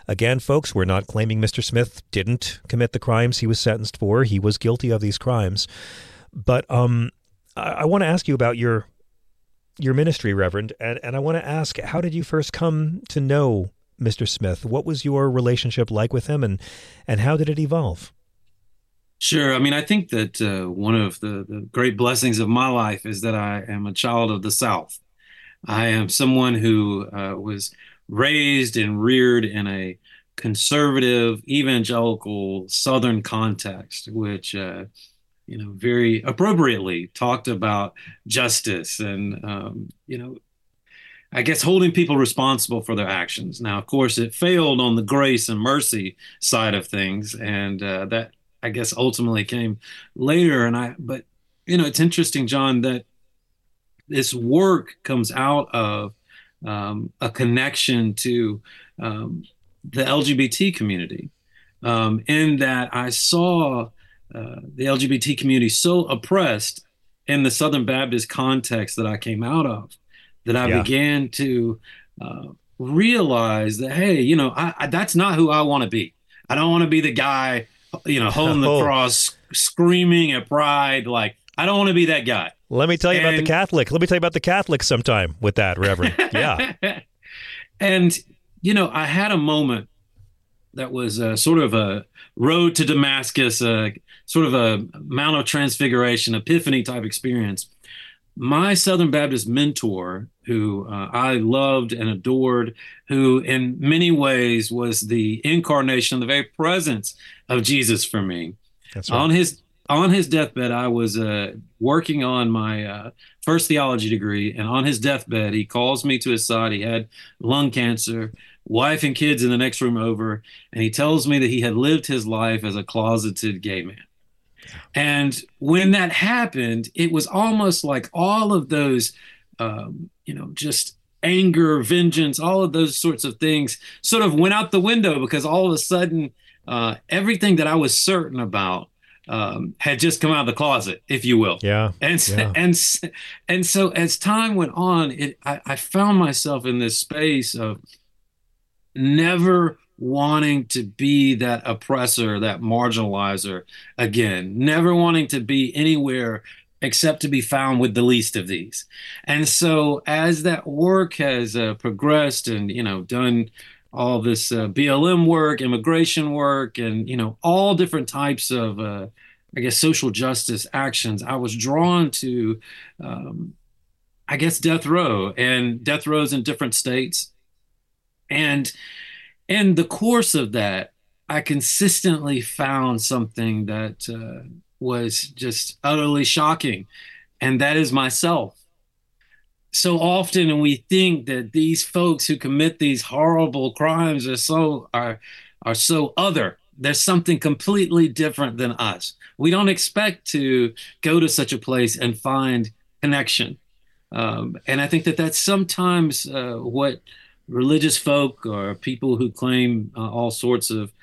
Again, folks, we're not claiming Mr. Smith didn't commit the crimes he was sentenced for. He was guilty of these crimes. But um, I, I want to ask you about your your ministry, Reverend, and, and I want to ask, how did you first come to know Mr. Smith? What was your relationship like with him, and and how did it evolve? Sure. I mean, I think that uh, one of the, the great blessings of my life is that I am a child of the South. I am someone who uh, was raised and reared in a conservative, evangelical Southern context, which, uh, you know, very appropriately talked about justice and, um, you know, I guess holding people responsible for their actions. Now, of course, it failed on the grace and mercy side of things, and uh, that I guess ultimately came later. And I, but you know, it's interesting, John, that this work comes out of um, a connection to um, the LGBT community, um, in that I saw uh, the LGBT community so oppressed in the Southern Baptist context that I came out of, that I yeah. began to uh, realize that, hey, you know, I, I, that's not who I want to be. I don't want to be the guy, you know, holding the oh. cross, screaming at pride. Like, I don't want to be that guy. Let me tell you and, about the Catholic. Let me tell you about the Catholic sometime with that, Reverend. Yeah. and, you know, I had a moment that was uh, sort of a road to Damascus, uh, sort of a Mount of Transfiguration, epiphany type experience. My Southern Baptist mentor, who uh, I loved and adored, who in many ways was the incarnation, the very presence of Jesus for me. Right. On his on his deathbed, I was uh, working on my uh, first theology degree, and on his deathbed, he calls me to his side. He had lung cancer, wife and kids in the next room over, and he tells me that he had lived his life as a closeted gay man. And when that happened, it was almost like all of those, um, you know, just anger, vengeance, all of those sorts of things sort of went out the window because all of a sudden, uh, everything that I was certain about um, had just come out of the closet, if you will. Yeah. And yeah. and and so as time went on, it I, I found myself in this space of never wanting to be that oppressor, that marginalizer again, never wanting to be anywhere except to be found with the least of these. And so as that work has uh, progressed and, you know, done all this uh, BLM work, immigration work, and, you know, all different types of, uh, I guess, social justice actions, I was drawn to, um, I guess, death row and death rows in different states. And in the course of that, I consistently found something that uh, was just utterly shocking, and that is myself. So often we think that these folks who commit these horrible crimes are so are are so other. There's something completely different than us. We don't expect to go to such a place and find connection. Um, and I think that that's sometimes uh, what religious folk or people who claim uh, all sorts of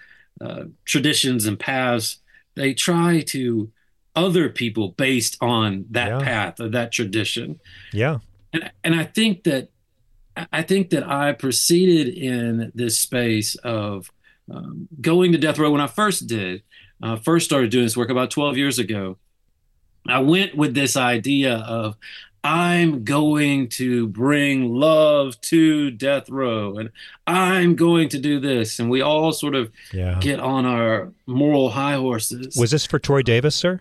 uh, traditions and paths, they try to other people based on that yeah. path or that tradition. Yeah. And and I think that I think that I proceeded in this space of um, going to death row when I first did, uh, first started doing this work about 12 years ago. I went with this idea of I'm going to bring love to death row and I'm going to do this. And we all sort of yeah. get on our moral high horses. Was this for Troy Davis, sir?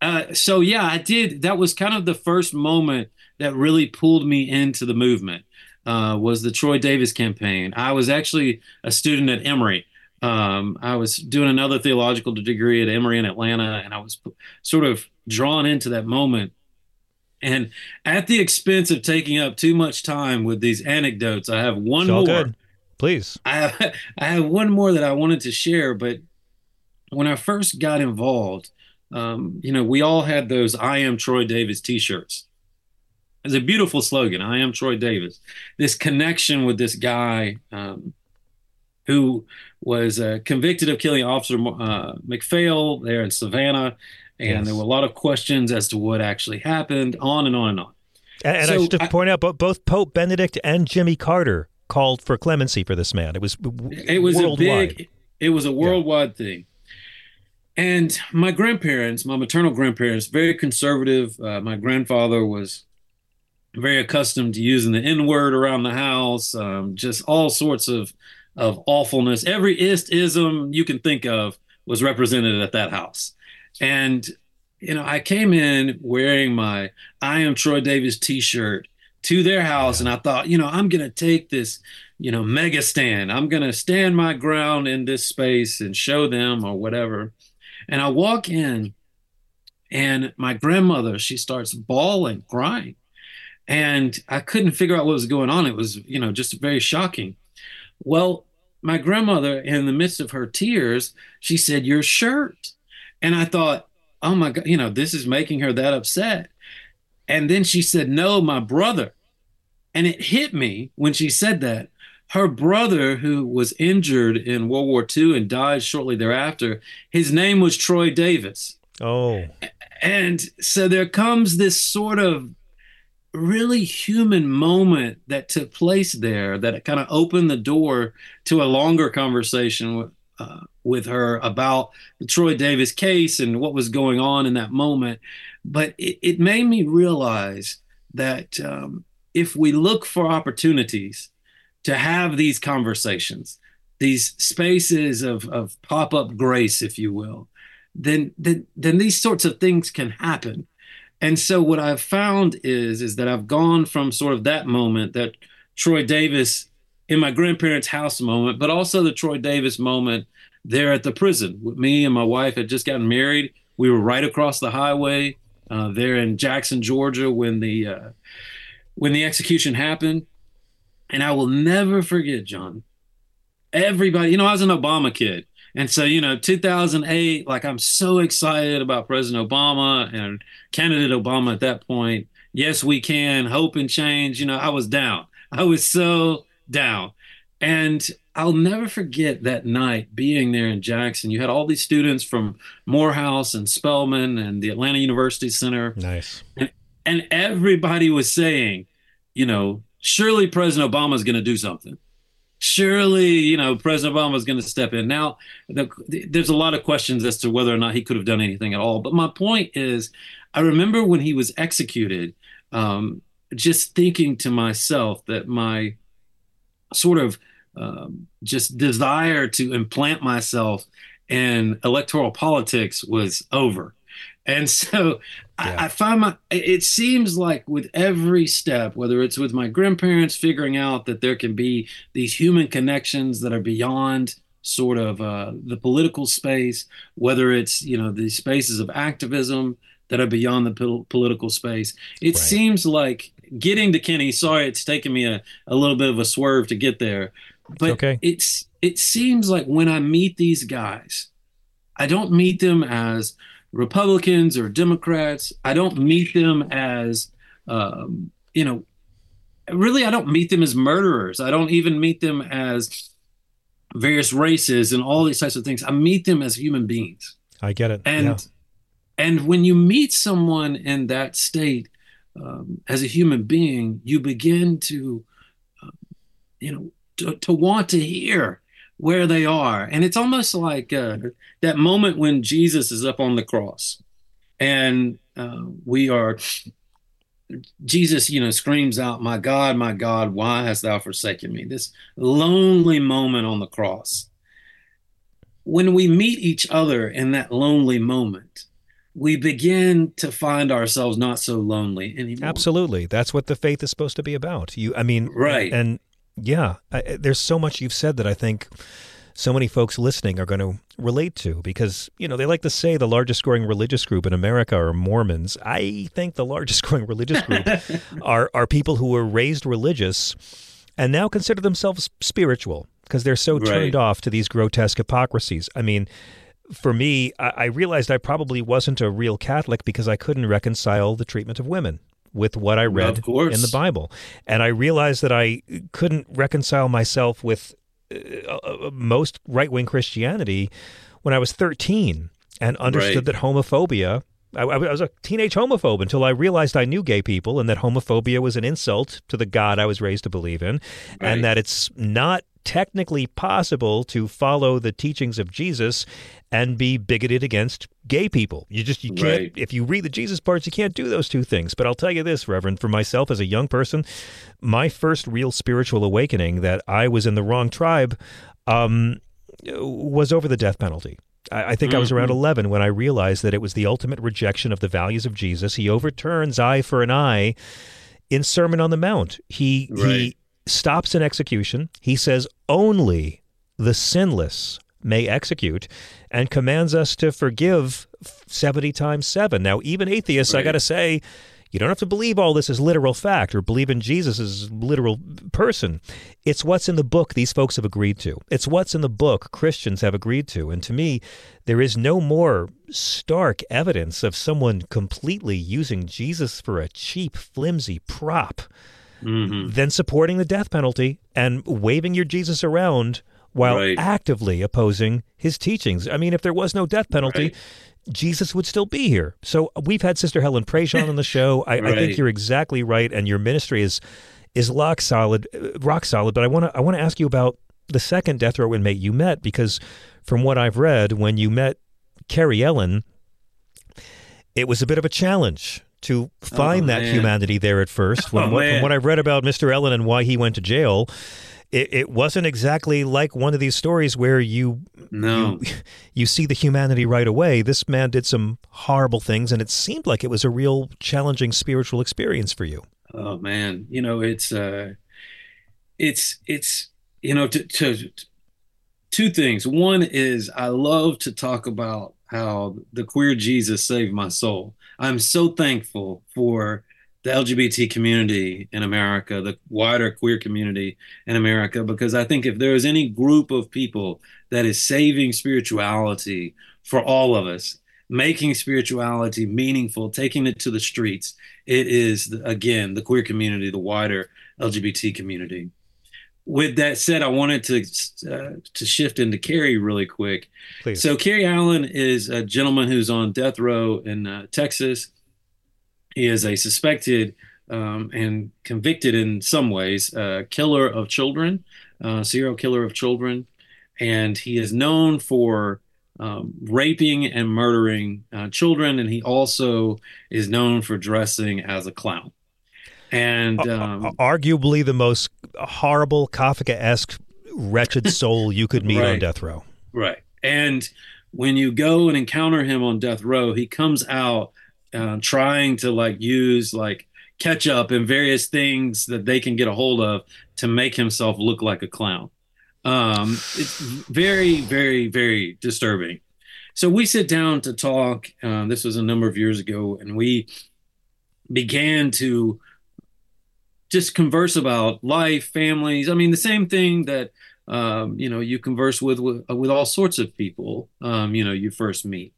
Uh, so, yeah, I did. That was kind of the first moment that really pulled me into the movement. Uh, was the Troy Davis campaign. I was actually a student at Emory. Um, I was doing another theological degree at Emory in Atlanta, and I was sort of drawn into that moment and at the expense of taking up too much time with these anecdotes, I have one more. Good. Please. I have I have one more that I wanted to share, but when I first got involved, um, you know, we all had those "I am Troy Davis" T-shirts. It's a beautiful slogan. I am Troy Davis. This connection with this guy um, who was uh, convicted of killing Officer uh, MacPhail there in Savannah, and yes. there were a lot of questions as to what actually happened, on and on and on. And, and so I should just I, point out, both Pope Benedict and Jimmy Carter called for clemency for this man. It was it was worldwide. a big, it was a worldwide yeah. thing. And my grandparents, my maternal grandparents, very conservative. Uh, my grandfather was very accustomed to using the N word around the house, um, just all sorts of of awfulness. Every ist ism you can think of was represented at that house. And, you know, I came in wearing my I am Troy Davis t shirt to their house. And I thought, you know, I'm going to take this, you know, mega stand. I'm going to stand my ground in this space and show them or whatever. And I walk in, and my grandmother, she starts bawling, crying. And I couldn't figure out what was going on. It was, you know, just very shocking. Well, my grandmother, in the midst of her tears, she said, Your shirt. And I thought, oh my God, you know, this is making her that upset. And then she said, no, my brother. And it hit me when she said that. Her brother, who was injured in World War II and died shortly thereafter, his name was Troy Davis. Oh. And so there comes this sort of really human moment that took place there that kind of opened the door to a longer conversation with, uh, with her about the Troy Davis case and what was going on in that moment. But it, it made me realize that um, if we look for opportunities to have these conversations, these spaces of, of pop up grace, if you will, then, then then these sorts of things can happen. And so what I've found is is that I've gone from sort of that moment that Troy Davis in my grandparents' house moment, but also the Troy Davis moment there at the prison. Me and my wife had just gotten married. We were right across the highway uh, there in Jackson, Georgia, when the uh, when the execution happened. And I will never forget, John. Everybody, you know, I was an Obama kid. And so, you know, 2008, like I'm so excited about President Obama and candidate Obama at that point. Yes, we can, hope and change. You know, I was down. I was so down. And I'll never forget that night being there in Jackson. You had all these students from Morehouse and Spelman and the Atlanta University Center. Nice. And, and everybody was saying, you know, surely President Obama is going to do something surely you know president obama is going to step in now the, the, there's a lot of questions as to whether or not he could have done anything at all but my point is i remember when he was executed um, just thinking to myself that my sort of um, just desire to implant myself in electoral politics was over and so yeah. I, I, find my, it seems like with every step, whether it's with my grandparents figuring out that there can be these human connections that are beyond sort of uh, the political space, whether it's, you know, the spaces of activism that are beyond the pol- political space, it right. seems like getting to Kenny, sorry, it's taken me a, a little bit of a swerve to get there, but okay. it's, it seems like when I meet these guys, I don't meet them as Republicans or Democrats. I don't meet them as, um, you know, really, I don't meet them as murderers. I don't even meet them as various races and all these types of things. I meet them as human beings. I get it. And yeah. and when you meet someone in that state um, as a human being, you begin to, uh, you know, to, to want to hear where they are. And it's almost like uh, that moment when Jesus is up on the cross and uh, we are, Jesus, you know, screams out, My God, my God, why hast thou forsaken me? This lonely moment on the cross. When we meet each other in that lonely moment, we begin to find ourselves not so lonely anymore. Absolutely. That's what the faith is supposed to be about. You I mean right. and yeah, I, there's so much you've said that I think so many folks listening are going to relate to because, you know, they like to say the largest growing religious group in America are Mormons. I think the largest growing religious group are, are people who were raised religious and now consider themselves spiritual because they're so turned right. off to these grotesque hypocrisies. I mean, for me, I, I realized I probably wasn't a real Catholic because I couldn't reconcile the treatment of women with what I read in the Bible. And I realized that I couldn't reconcile myself with uh, uh most right wing Christianity when I was 13 and understood right. that homophobia. I, I, was a teenage homophobe until I realized I knew gay people and that homophobia was an insult to the God I was raised to believe in, right. and that it's not technically possible to follow the teachings of Jesus and be bigoted against gay people. You just you can't right. if you read the Jesus parts you can't do those two things. But I'll tell you this, Reverend, for myself as a young person, my first real spiritual awakening that I was in the wrong tribe um, was over the death penalty. I, think. I was around mm-hmm. 11 when I realized that it was the ultimate rejection of the values of Jesus. He overturns eye for an eye in Sermon on the Mount. He right. he stops an execution. He says only the sinless may execute and commands us to forgive 70 times 7. Now, even atheists, right. I got to say, You don't have to believe all this is literal fact or believe in Jesus as literal person. It's what's in the book these folks have agreed to. It's what's in the book Christians have agreed to. And to me, there is no more stark evidence of someone completely using Jesus for a cheap, flimsy prop Mm-hmm. than supporting the death penalty and waving your Jesus around while Right. actively opposing his teachings. I mean, if there was no death penalty, Right. Jesus would still be here. So we've had Sister Helen Prejean on the show. I, I think you're exactly right, and your ministry is is rock solid, rock solid. But I want to I want to ask you about the second death row inmate you met because from what I've read, when you met Carrie Ellen, it was a bit of a challenge to find Oh, that man. humanity there at first. When, Oh, what, from what I've read about Mr. Ellen and why he went to jail, it, it wasn't exactly like one of these stories where you No. you, you see the humanity right away. This man did some horrible things, and it seemed like it was a real challenging spiritual experience for you. Oh man, you know it's uh, it's it's you know to, to two things. One is I love to talk about how the queer Jesus saved my soul. I'm so thankful for the LGBT community in America, the wider queer community in America, because I think if there is any group of people that is saving spirituality for all of us, making spirituality meaningful, taking it to the streets, it is again the queer community, the wider LGBT community. With that said, I wanted to uh, to shift into Carrie really quick. Please. So Carrie Allen is a gentleman who's on death row in uh, Texas. He is a suspected um, and convicted in some ways uh, killer of children, uh, serial killer of children, and he is known for um, raping and murdering uh, children, and he also is known for dressing as a clown. And um, Arguably the most horrible Kafka-esque wretched soul you could meet on death row. Right. And when you go and encounter him on death row, he comes out uh, trying to like use like ketchup and various things that they can get a hold of to make himself look like a clown. Um, it's very, very, very disturbing. So we sit down to talk. Uh, this was a number of years ago, and we began to just converse about life, families. I mean, the same thing that um, you know you converse with with, with all sorts of people. Um, you know, you first meet,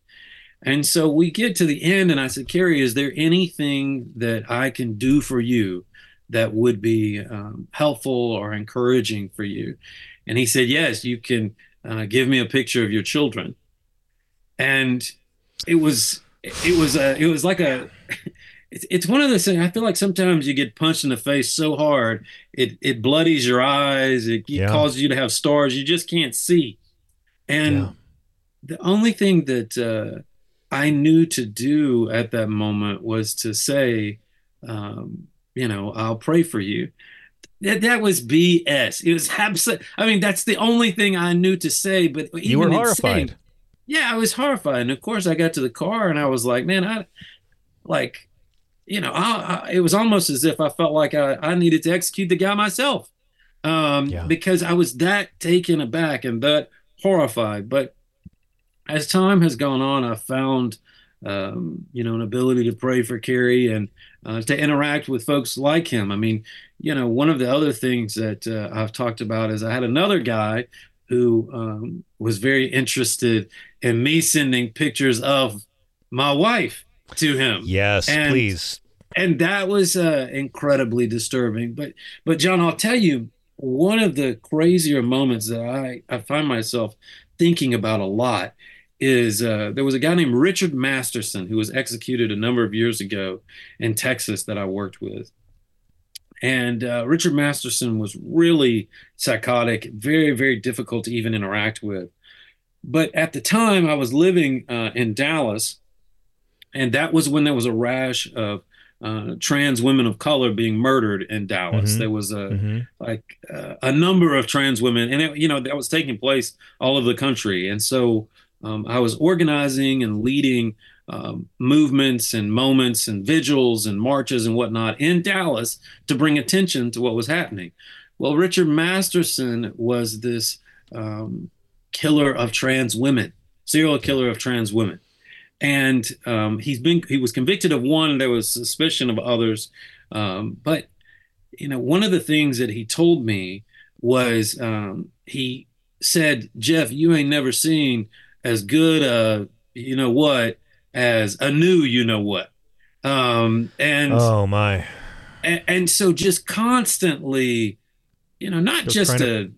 and so we get to the end, and I said, Carrie, is there anything that I can do for you that would be um, helpful or encouraging for you? And he said, Yes, you can uh, give me a picture of your children, and it was it was a it was like a it's, it's one of those things. I feel like sometimes you get punched in the face so hard, it it bloodies your eyes. It, it Yeah. causes you to have stars you just can't see. And Yeah. the only thing that uh, I knew to do at that moment was to say, um, you know, I'll pray for you. That, that was BS. It was absolute. I mean, that's the only thing I knew to say. But even You were horrified. saying- yeah, I was horrified. And of course, I got to the car and I was like, man, I like, you know, I, I, it was almost as if I felt like I, I needed to execute the guy myself um, Yeah. because I was that taken aback and that horrified. But as time has gone on, I've found, um, you know, an ability to pray for Kerry and uh, to interact with folks like him. I mean, you know, one of the other things that uh, I've talked about is I had another guy who um, was very interested in me sending pictures of my wife to him Yes, And- please. and that was uh, incredibly disturbing. But but John, I'll tell you one of the crazier moments that I I find myself thinking about a lot is uh, there was a guy named Richard Masterson who was executed a number of years ago in Texas that I worked with. And uh, Richard Masterson was really psychotic, very, very difficult to even interact with. But at the time, I was living uh, in Dallas, and that was when there was a rash of uh, trans women of color being murdered in Dallas. Mhm. There was a Mhm. like uh, a number of trans women, and it, you know that was taking place all over the country. And so um, I was organizing and leading um, movements and moments and vigils and marches and whatnot in Dallas to bring attention to what was happening. Well, Richard Masterson was this um, killer of trans women, serial killer of trans women. And um, he's been he was convicted of one. There was suspicion of others, um, but you know, one of the things that he told me was um, he said, "Jeff, you ain't never seen as good a you know what as a new you know what." Um, and oh my, and, and so just constantly, you know, not just, just a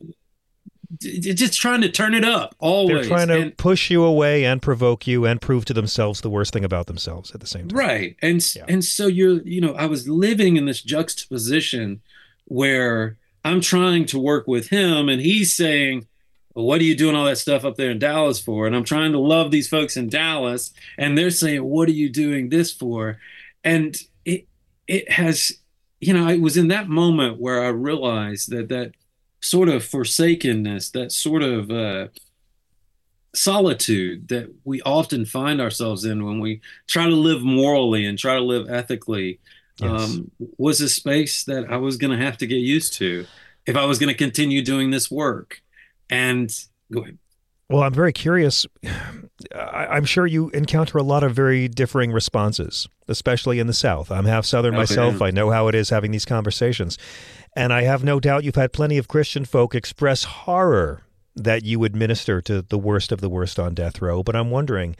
just trying to turn it up always. They're trying to and, push you away and provoke you and prove to themselves the worst thing about themselves at the same time. Right. And yeah. and so you're, you know, I was living in this juxtaposition where I'm trying to work with him and he's saying, well, what are you doing all that stuff up there in Dallas for? And I'm trying to love these folks in Dallas and they're saying, what are you doing this for? And it it has, you know, it was in that moment where I realized that that sort of forsakenness, that sort of uh, solitude that we often find ourselves in when we try to live morally and try to live ethically yes. um, was a space that I was going to have to get used to if I was going to continue doing this work. And go ahead. Well, I'm very curious. I'm sure you encounter a lot of very differing responses, especially in the South. I'm half Southern okay. myself. I know how it is having these conversations. And I have no doubt you've had plenty of Christian folk express horror that you would minister to the worst of the worst on death row. But I'm wondering,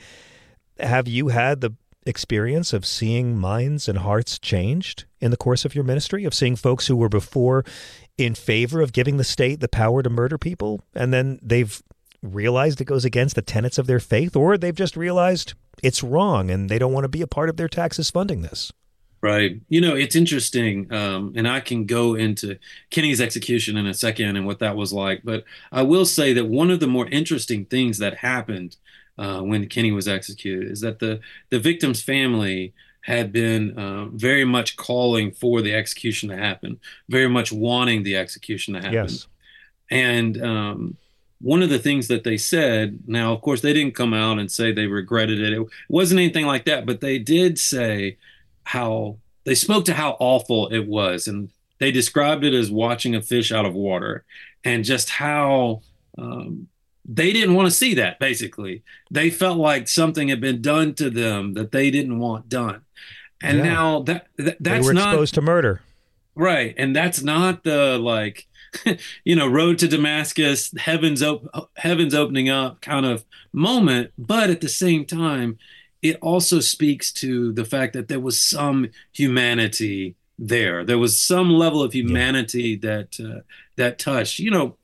have you had the experience of seeing minds and hearts changed in the course of your ministry, of seeing folks who were before in favor of giving the state the power to murder people, and then they've realized it goes against the tenets of their faith, or they've just realized it's wrong and they don't want to be a part of their taxes funding this? Right. You know, it's interesting. Um, and I can go into Kenny's execution in a second and what that was like. But I will say that one of the more interesting things that happened uh, when Kenny was executed is that the, the victim's family had been uh, very much calling for the execution to happen, very much wanting the execution to happen. Yes. And um, one of the things that they said, now, of course, they didn't come out and say they regretted it. It wasn't anything like that, but they did say, how they spoke to how awful it was and they described it as watching a fish out of water and just how um, they didn't want to see that basically. They felt like something had been done to them that they didn't want done. And yeah. now that, that that's they were not exposed to murder. Right and that's not the like you know road to damascus heavens op- heavens opening up kind of moment but at the same time it also speaks to the fact that there was some humanity there. There was some level of humanity yeah. that uh, that touched. You know,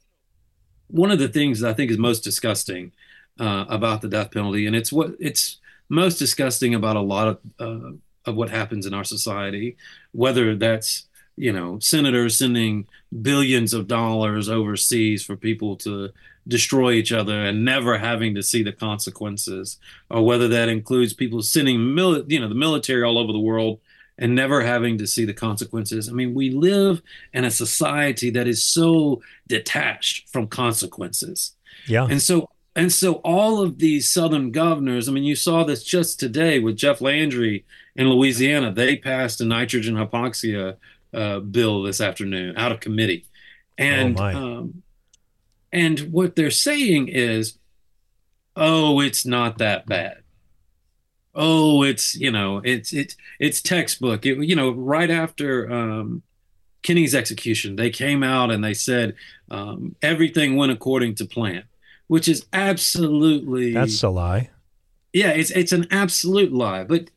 one of the things I think is most disgusting uh, about the death penalty, and it's what it's most disgusting about a lot of uh, of what happens in our society, whether that's you know senators sending billions of dollars overseas for people to destroy each other and never having to see the consequences, or whether that includes people sending mil- you know the military all over the world and never having to see the consequences. I mean, we live in a society that is so detached from consequences. Yeah. And so and so all of these southern governors, I mean, you saw this just today with Jeff Landry in Louisiana. They passed a nitrogen hypoxia uh, bill this afternoon out of committee. And oh um, and what they're saying is, oh, it's not that bad. Oh, it's you know, it's it's it's textbook. It, you know, right after um, Kenny's execution, they came out and they said um, everything went according to plan, which is absolutely that's a lie. Yeah, it's it's an absolute lie. But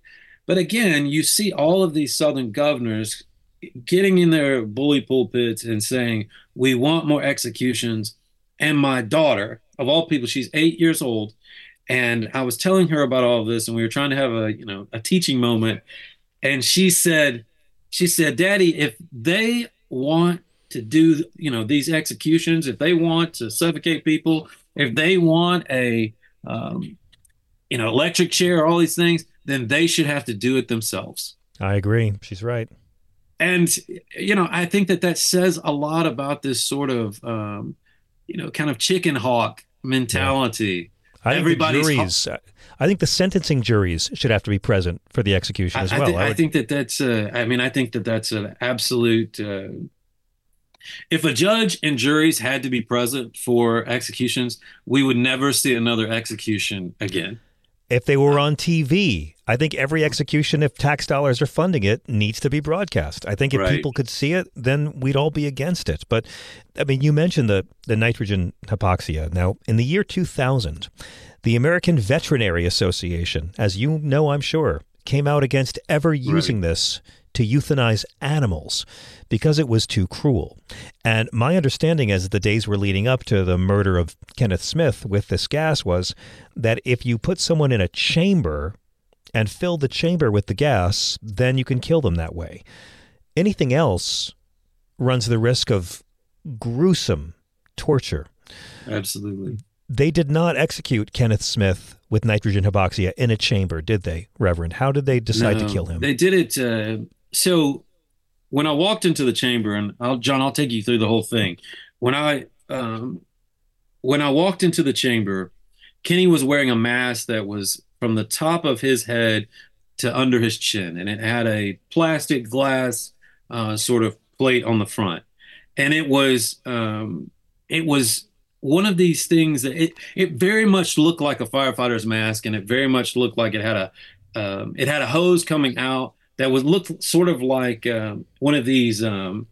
but again, you see all of these southern governors getting in their bully pulpits and saying we want more executions and my daughter, of all people, she's eight years old. And I was telling her about all of this, and we were trying to have a, you know, a teaching moment. And she said, she said, Daddy, if they want to do, you know, these executions, if they want to suffocate people, if they want a, um, you know, electric chair, all these things, then they should have to do it themselves. I agree. She's right. And you know, I think that that says a lot about this sort of um, you know, kind of chicken hawk mentality. Yeah. I think the juries. I think the sentencing juries should have to be present for the execution as I, well. I, th- I, I think that that's. Uh, I mean, I think that that's an absolute. Uh, if a judge and juries had to be present for executions, we would never see another execution again. If they were on TV. I think every execution, if tax dollars are funding it, needs to be broadcast. I think if Right. people could see it, then we'd all be against it. But I mean, you mentioned the, the nitrogen hypoxia. Now, in the year 2000, the American Veterinary Association, as you know, I'm sure, came out against ever using this to euthanize animals because it was too cruel. And my understanding as the days were leading up to the murder of Kenneth Smith with this gas was that if you put someone in a chamber and fill the chamber with the gas, then you can kill them that way. Anything else runs the risk of gruesome torture. Absolutely. They did not execute Kenneth Smith with nitrogen hypoxia in a chamber, did they, Reverend? How did they decide to kill him? They did it. Uh, so when I walked into the chamber, and I'll, John, I'll take you through the whole thing. When I um, when I walked into the chamber, Kenny was wearing a mask that was from the top of his head to under his chin, and it had a plastic glass uh, sort of plate on the front, and it was um, it was one of these things that it it very much looked like a firefighter's mask, and it very much looked like it had a um, it had a hose coming out that was looked sort of like um, one of these, um,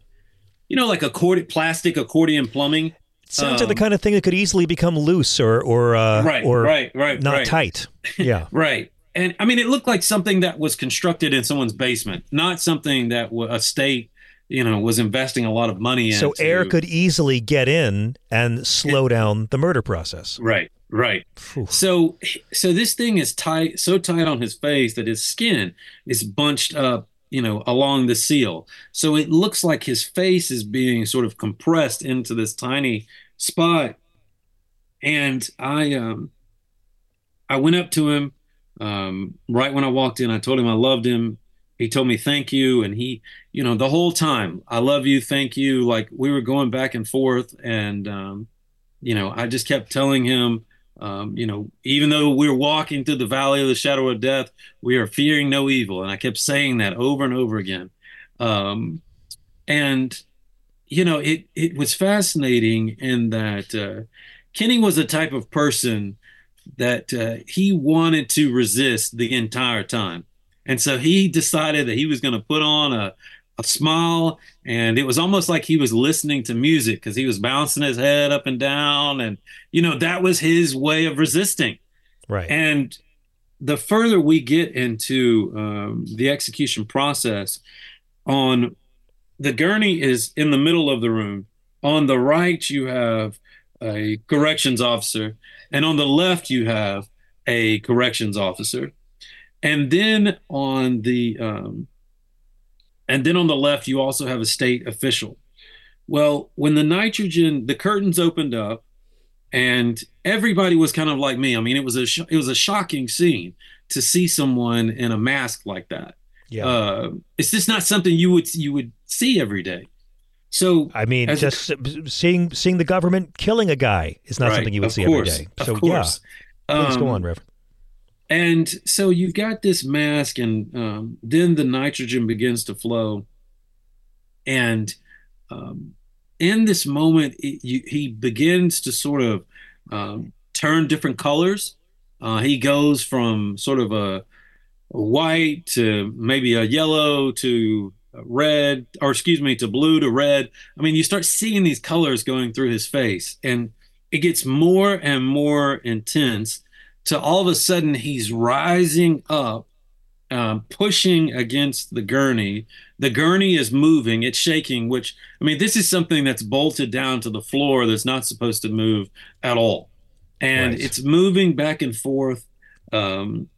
you know, like accordion plastic accordion plumbing. Sounds like the Um, kind of thing that could easily become loose or or uh, Right, or right, right, not right. tight. Yeah. Right. And I mean, it looked like something that was constructed in someone's basement, not something that w- a state, you know, was investing a lot of money in. so air could easily get in and slow down the murder process. Right, right. Phew. So, so this thing is tight, so tight on his face that his skin is bunched up, you know, along the seal. So it looks like his face is being sort of compressed into this tiny spot. And I, um, I went up to him, um, right when I walked in. I told him I loved him. He told me thank you, and he, you know, the whole time, I love you, thank you. Like we were going back and forth, and um, you know, I just kept telling him, um, you know, even though we're walking through the valley of the shadow of death, we are fearing no evil. And I kept saying that over and over again. Um, and, you know, it, it was fascinating in that uh, Kenny was the type of person that uh, he wanted to resist the entire time. And so he decided that he was going to put on a, a smile and it was almost like he was listening to music because he was bouncing his head up and down and you know that was his way of resisting. Right. and the further we get into um, the execution process on the gurney is in the middle of the room. On the right you have a corrections officer and on the left you have a corrections officer. And then on the um, and then on the left you also have a state official well when the nitrogen the curtains opened up and everybody was kind of like me i mean it was a sh- it was a shocking scene to see someone in a mask like that yeah. uh, it's just not something you would you would see every day so I mean, as a- just seeing seeing the government killing a guy is not Right, something you would see course, every day. of So course. yeah, please go Um, on, Reverend. And so you've got this mask, and um, then the nitrogen begins to flow. And um, in this moment, it, you, he begins to sort of um, turn different colors. Uh, he goes from sort of a, a white to maybe a yellow to red, or excuse me, to blue to red. I mean, you start seeing these colors going through his face, and it gets more and more intense to all of a sudden he's rising up, um, pushing against the gurney. The gurney is moving, it's shaking, which, I mean, this is something that's bolted down to the floor that's not supposed to move at all. And Right. it's moving back and forth. Um,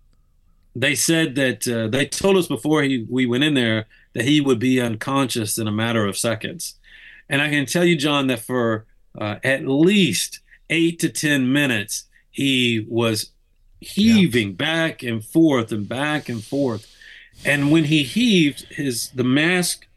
they said that uh, they told us before he, we went in there that he would be unconscious in a matter of seconds. And I can tell you, John, that for uh, at least eight to 10 minutes, he was heaving back and forth and back and forth. And when he heaved, his the mask,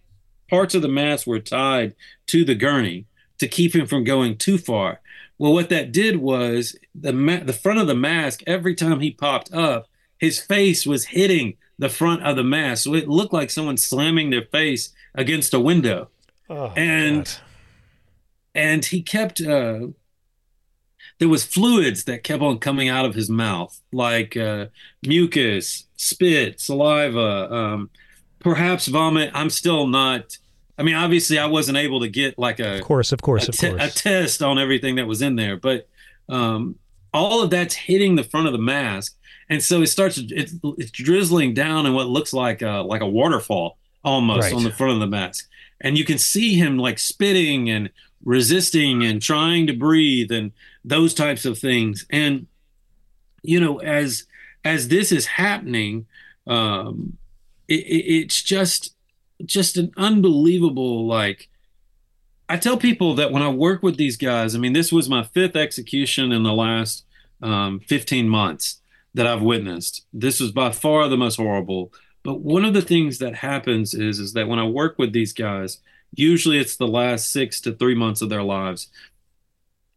parts of the mask were tied to the gurney to keep him from going too far. Well, what that did was the ma- the front of the mask. Every time he popped up, his face was hitting the front of the mask, so it looked like someone slamming their face against a window Oh, and God. and he kept uh there was fluids that kept on coming out of his mouth, like uh, mucus, spit, saliva, um, perhaps vomit. I'm still not. I mean, obviously, I wasn't able to get like a of course, of course, a, of course. a test on everything that was in there, but um, all of that's hitting the front of the mask, and so it starts. It's, it's drizzling down in what looks like a, like a waterfall almost Right. on the front of the mask, and you can see him like spitting and resisting and trying to breathe and those types of things. And you know, as as this is happening, um, it, it, it's just just an unbelievable like I tell people that when I work with these guys, I mean, this was my fifth execution in the last um, 15 months that I've witnessed. This was by far the most horrible. But one of the things that happens is, is that when I work with these guys, usually it's the last six to three months of their lives.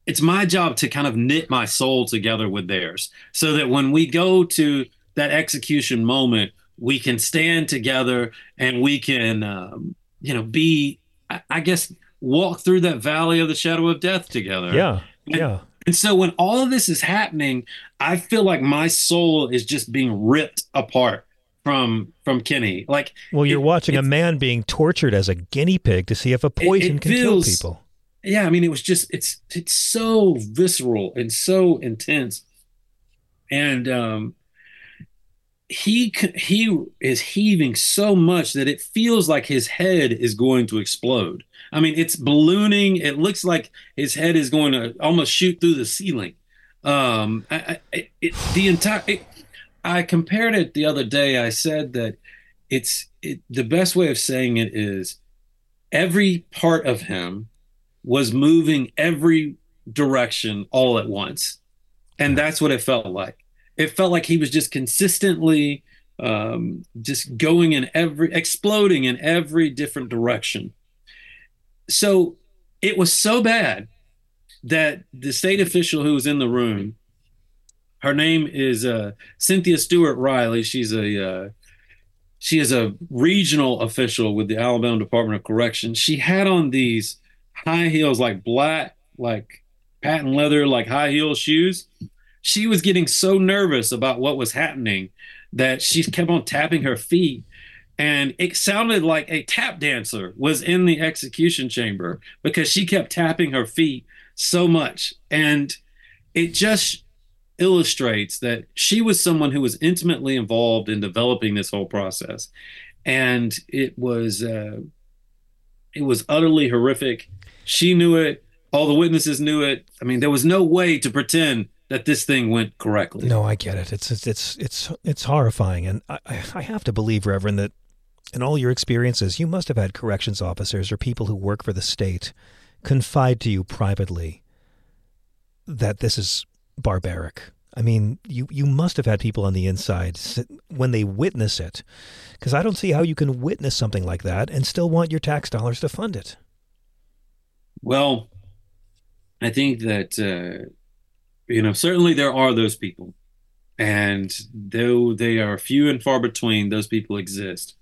It's my job to kind of knit my soul together with theirs so that when we go to that execution moment, we can stand together and we can, um, you know, be, I, I guess, walk through that valley of the shadow of death together. yeah, And- yeah. And so when all of this is happening, I feel like my soul is just being ripped apart from from Kenny. Like Well, you're it- watching a man being tortured as a guinea pig to see if a poison it can feels- kill people. yeah, I mean, it was just it's it's so visceral and so intense, and um, he he is heaving so much that it feels like his head is going to explode. I mean, it's ballooning. It looks like his head is going to almost shoot through the ceiling. Um, I, I, it, the entire. It, I compared it the other day. I said that it's it, the best way of saying it is every part of him was moving every direction all at once. And that's what it felt like. It felt like he was just consistently um, just going in every, exploding in every different direction. So it was so bad that the state official who was in the room, her name is uh, Cynthia Stewart Riley. She's a uh, she is a regional official with the Alabama Department of Correction. She had on these high heels, like black, like patent leather, like high heel shoes. She was getting so nervous about what was happening that she kept on tapping her feet. And it sounded like a tap dancer was in the execution chamber because she kept tapping her feet so much. And it just illustrates that she was someone who was intimately involved in developing this whole process. And it was uh, it was utterly horrific. She knew it. All the witnesses knew it. I mean, there was no way to pretend that this thing went correctly. No, I get it. It's it's it's it's, it's horrifying, and I, I I have to believe, Reverend, that in all your experiences, you must have had corrections officers or people who work for the state confide to you privately that this is barbaric. I mean, you you must have had people on the inside when they witness it, because I don't see how you can witness something like that and still want your tax dollars to fund it. Well, I think that uh, you know certainly there are those people, and though they are few and far between, those people exist.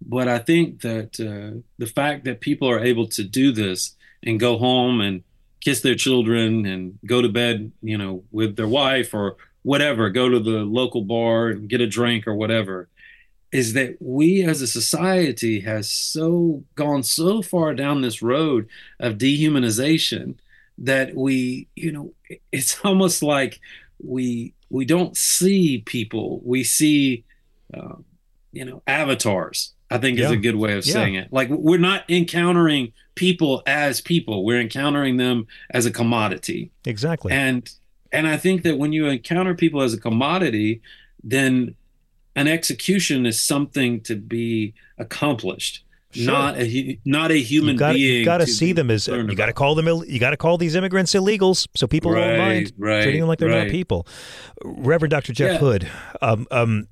But I think that uh, the fact that people are able to do this and go home and kiss their children and go to bed, you know, with their wife or whatever, go to the local bar and get a drink or whatever, is that we as a society has so gone so far down this road of dehumanization that we, you know, it's almost like we we don't see people, we see, uh, you know, avatars. I think is a good way of Yeah. saying it. Like we're not encountering people as people; we're encountering them as a commodity. Exactly. And and I think that when you encounter people as a commodity, then an execution is something to be accomplished, Sure. not a not a human you got being. you got to see them as you got to call them you got to call these immigrants illegals so people won't Right, mind right, treating them like they're not people. Reverend Dr. Jeff Yeah. Hood, um, um,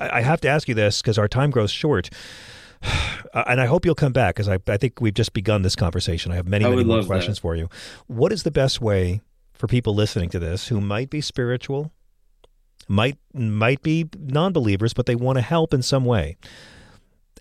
I I have to ask you this because our time grows short. And I hope you'll come back because I, I think we've just begun this conversation. I have many, I many more questions that. for you. What is the best way for people listening to this who might be spiritual, might might be non-believers, but they want to help in some way?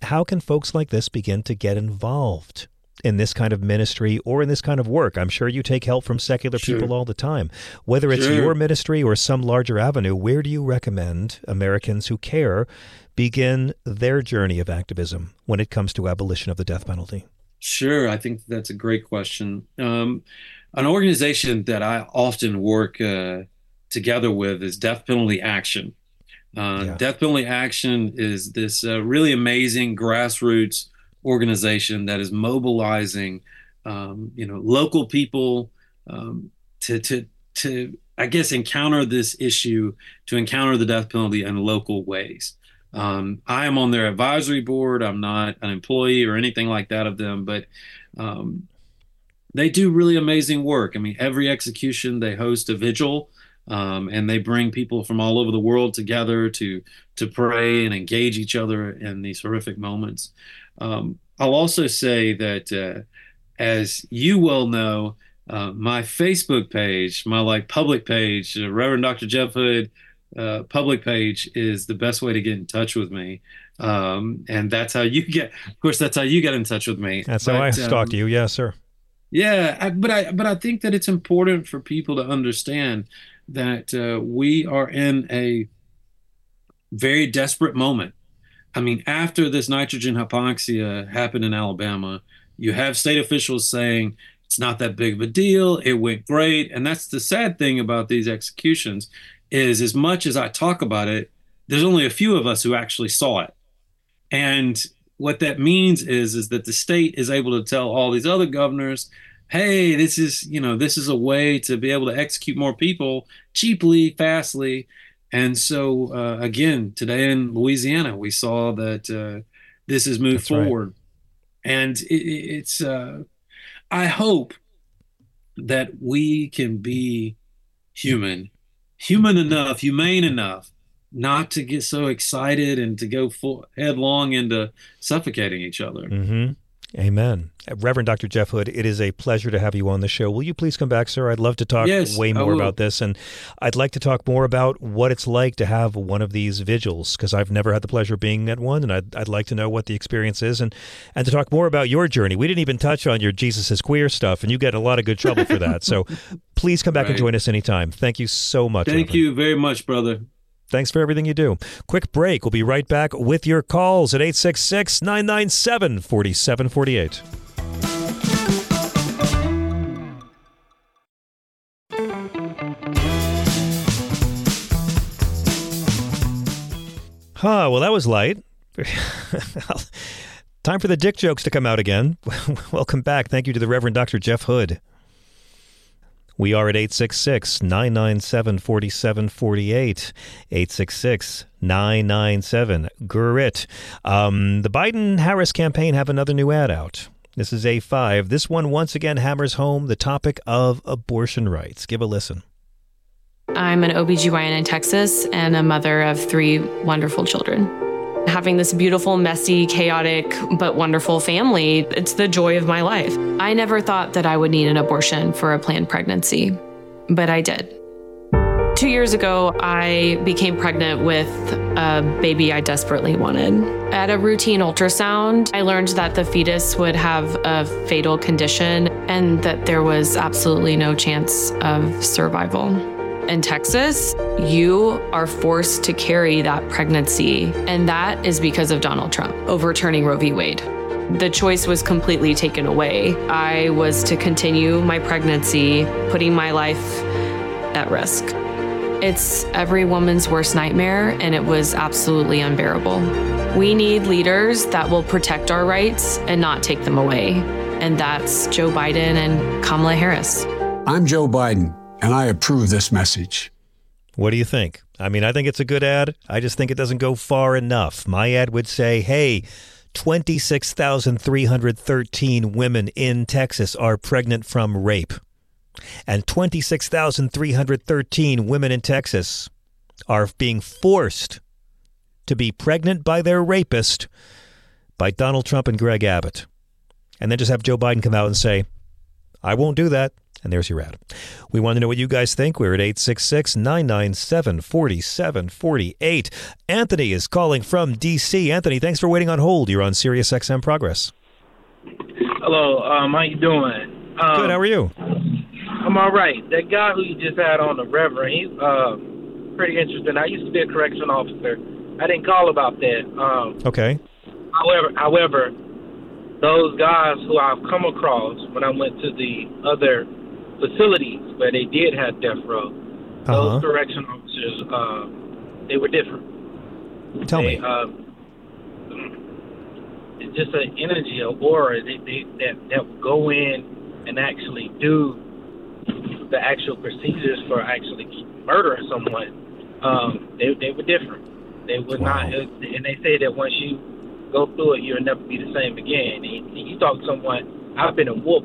How can folks like this begin to get involved in this kind of ministry or in this kind of work? I'm sure you take help from secular sure. people all the time. Whether it's sure. your ministry or some larger avenue, where do you recommend Americans who care begin their journey of activism when it comes to abolition of the death penalty? Sure, I think that's a great question. Um, an organization that I often work uh, together with is Death Penalty Action. Uh, yeah. Death Penalty Action is this uh, really amazing grassroots organization that is mobilizing, um, you know, local people um, to to to I guess encounter this issue, to encounter the death penalty in local ways. Um, I am on their advisory board. I'm not an employee or anything like that of them, but um, they do really amazing work. I mean, every execution they host a vigil, um, and they bring people from all over the world together to to pray and engage each other in these horrific moments. Um, I'll also say that, uh, as you well know, uh, my Facebook page, my like public page, uh, Reverend Dr. Jeff Hood uh, public page is the best way to get in touch with me. Um, and that's how you get, of course, that's how you get in touch with me. That's but, how I stalked um, you. Yes, sir. Yeah. I, but I, but I think that it's important for people to understand that uh, we are in a very desperate moment. I mean, after this nitrogen hypoxia happened in Alabama, you have state officials saying it's not that big of a deal. It went great. And that's the sad thing about these executions is as much as I talk about it, there's only a few of us who actually saw it. And what that means is is that the state is able to tell all these other governors, hey, this is, you know, this is a way to be able to execute more people cheaply, fastly. And so uh, again, today in Louisiana, we saw that uh, this has moved That's forward. Right. And it, it's uh, I hope that we can be human human enough, humane enough not to get so excited and to go full headlong into suffocating each other. Mm-hmm. Amen. Uh, Reverend Dr. Jeff Hood, it is a pleasure to have you on the show. Will you please come back, sir? I'd love to talk yes, way more about this. And I'd like to talk more about what it's like to have one of these vigils, because I've never had the pleasure of being at one. And I'd, I'd like to know what the experience is and, and to talk more about your journey. We didn't even touch on your Jesus is queer stuff, and you get a lot of good trouble for that. So please come back right. and join us anytime. Thank you so much. Thank Reverend. you very much, brother. Thanks for everything you do. Quick break. We'll be right back with your calls at 866 997 4748. Huh, well, that was light. Time for the dick jokes to come out again. Welcome back. Thank you to the Reverend Dr. Jeff Hood. We are at 866 997 4748. 866 997 GRIT. Um, the Biden Harris campaign have another new ad out. This is A5. This one once again hammers home the topic of abortion rights. Give a listen. I'm an OBGYN in Texas and a mother of three wonderful children. Having this beautiful, messy, chaotic, but wonderful family, it's the joy of my life. I never thought that I would need an abortion for a planned pregnancy, but I did. Two years ago, I became pregnant with a baby I desperately wanted. At a routine ultrasound, I learned that the fetus would have a fatal condition and that there was absolutely no chance of survival in Texas, you are forced to carry that pregnancy. And that is because of Donald Trump overturning Roe v. Wade. The choice was completely taken away. I was to continue my pregnancy, putting my life at risk. It's every woman's worst nightmare, and it was absolutely unbearable. We need leaders that will protect our rights and not take them away. And that's Joe Biden and Kamala Harris. I'm Joe Biden and I approve this message. What do you think? I mean, I think it's a good ad. I just think it doesn't go far enough. My ad would say, hey, 26,313 women in Texas are pregnant from rape. And 26,313 women in Texas are being forced to be pregnant by their rapist by Donald Trump and Greg Abbott. And then just have Joe Biden come out and say, I won't do that. And there's your ad. We want to know what you guys think. We're at 866 997 4748. Anthony is calling from D.C. Anthony, thanks for waiting on hold. You're on Sirius XM Progress. Hello, um, how you doing? Um, Good. How are you? I'm all right. That guy who you just had on the Reverend, he's uh, pretty interesting. I used to be a correction officer. I didn't call about that. Um, Okay. however, however, those guys who I've come across when I went to the other facilities where they did have death row, Uh-huh. those correction officers, uh, they were different. Tell they, me. Um, it's just an energy, a aura they, they, that that will go in and actually do the actual procedures for actually murdering someone. Um, they they were different. They would not, and they say that once you go through it, you'll never be the same again. And you talk to someone. I've been a before.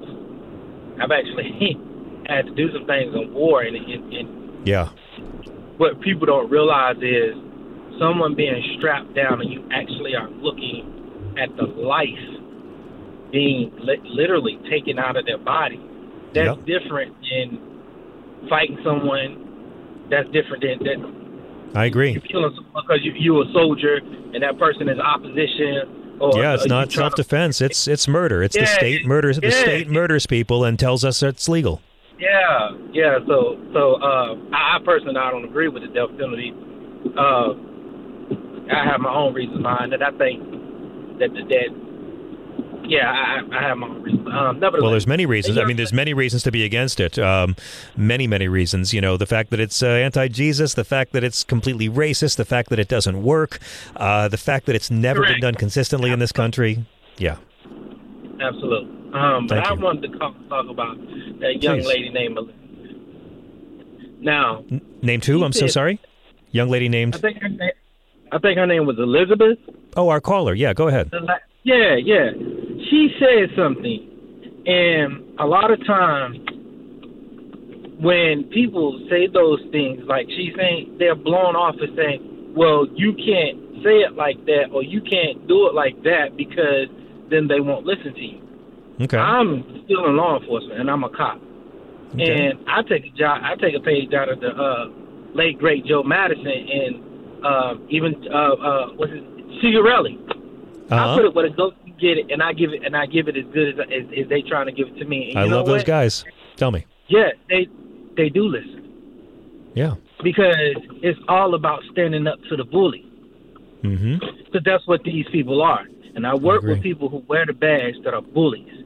I've actually had to do some things in war, and, and, and Yeah. what people don't realize is someone being strapped down and you actually are looking at the life being li- literally taken out of their body. That's different than fighting someone. That's different than that I agree. killing someone because you you a soldier and that person is opposition. Or Yeah, it's you not self-defense. It's it's murder. It's the state murders. The state murders people and tells us it's legal. Yeah, yeah. So, so uh, I, I personally I don't agree with the death penalty. Uh, I have my own reasons behind it. I think that the that yeah, I, I have my own reasons. Um, Well, there's many reasons. I mean, there's many reasons to be against it. Um, many, many reasons. You know, the fact that it's uh, anti-Jesus, the fact that it's completely racist, the fact that it doesn't work, uh, the fact that it's never been done consistently in this country. Yeah. absolutely. Um, but Thank I you. wanted to talk, talk about that young Please. lady named Elizabeth. Now, Named who? I'm so sorry. Young lady I named. think her name, I think her name was Elizabeth. Oh, our caller. Yeah, go ahead. Yeah, yeah. She said something, and a lot of times when people say those things, like she's saying, they're blown off as saying, "Well, you can't say it like that, or you can't do it like that because then they won't listen to you." Okay. I'm still in law enforcement, and I'm a cop, Okay. and I take a job. I take a page out of the uh, late great Joe Madison, and uh, even uh, uh, what's it, Cigarelli. I Uh-huh. put it where it goes to get it, and I give it, and I give it as good as, as, as they trying to give it to me. And I love those guys. Tell me. Yeah, they they do listen Yeah. because it's all about standing up to the bully. Mm-hmm. Because that's what these people are. And I work agree. with people who wear the badge that are bullies.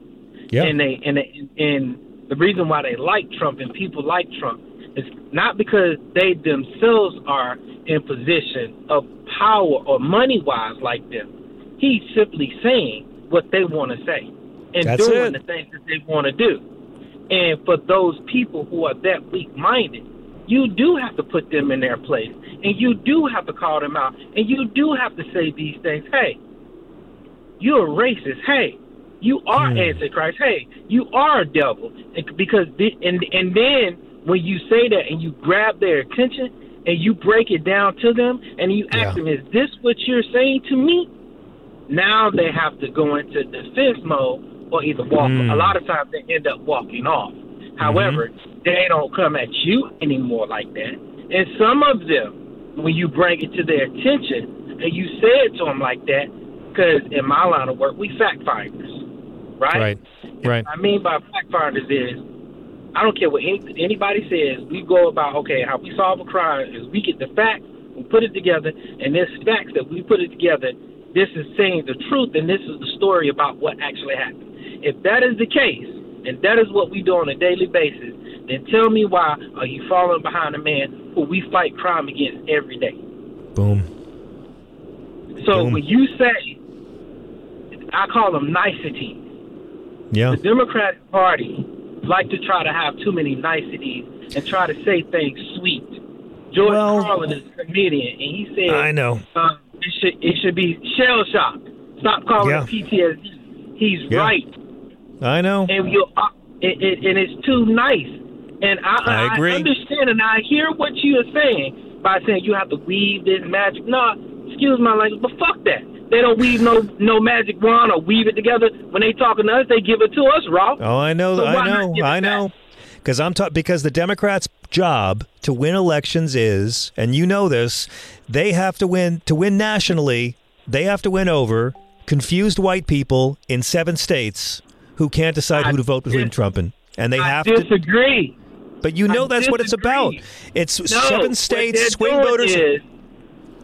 Yeah. And they and they, and the reason why they like Trump and people like Trump is not because they themselves are in position of power or money wise like them. He's simply saying what they want to say and That's doing it. the things that they want to do. And for those people who are that weak minded, you do have to put them in their place. And you do have to call them out. And you do have to say these things. Hey, you're a racist. Hey, you are Hmm. antichrist. Hey, you are a devil. And because the, and and then when you say that and you grab their attention and you break it down to them and you ask Yeah. them, "Is this what you're saying to me?" Now they have to go into defense mode or either walk. Hmm. A lot of times they end up walking off. However, they don't come at you anymore like that. And some of them, when you bring it to their attention and you say it to them like that, because in my line of work, we fact finders, right? Right. I mean by fact finders is, I don't care what any, anybody says. We go about okay, how we solve a crime is we get the facts, we put it together, and this facts that we put it together. This is saying the truth, and this is the story about what actually happened. If that is the case, and that is what we do on a daily basis, then tell me why are you following behind a man who we fight crime against every day? Boom. So Boom. when you say, I call them niceties. Yeah. The Democratic Party like to try to have too many niceties and try to say things sweet. George Well- Carlin is a comedian, and he said, I know. Uh, it should it should be shell shock. Stop calling Yeah. it PTSD. He's Yeah. right, I know. and you uh, it, it, and it's too nice. And I, I agree. understand, and I hear what you are saying by saying you have to weave this magic. No, excuse my language, but fuck that. They don't weave no no magic wand or weave it together. When they talking to us, they give it to us raw. Oh, I know. So I know. I know. Because I'm ta- because the Democrats' job to win elections is, and you know this, they have to win to win nationally. They have to win over confused white people in seven states who can't decide who to vote between Trump and and they I have to. disagree. But you know I that's what it's about. It's No, seven states, swing voters. Is,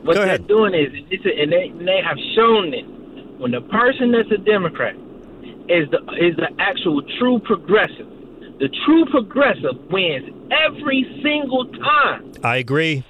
what they're doing is, it's a, and they, and they have shown it. When the person that's a Democrat is the is the actual true progressive, the true progressive wins every single time. I agree.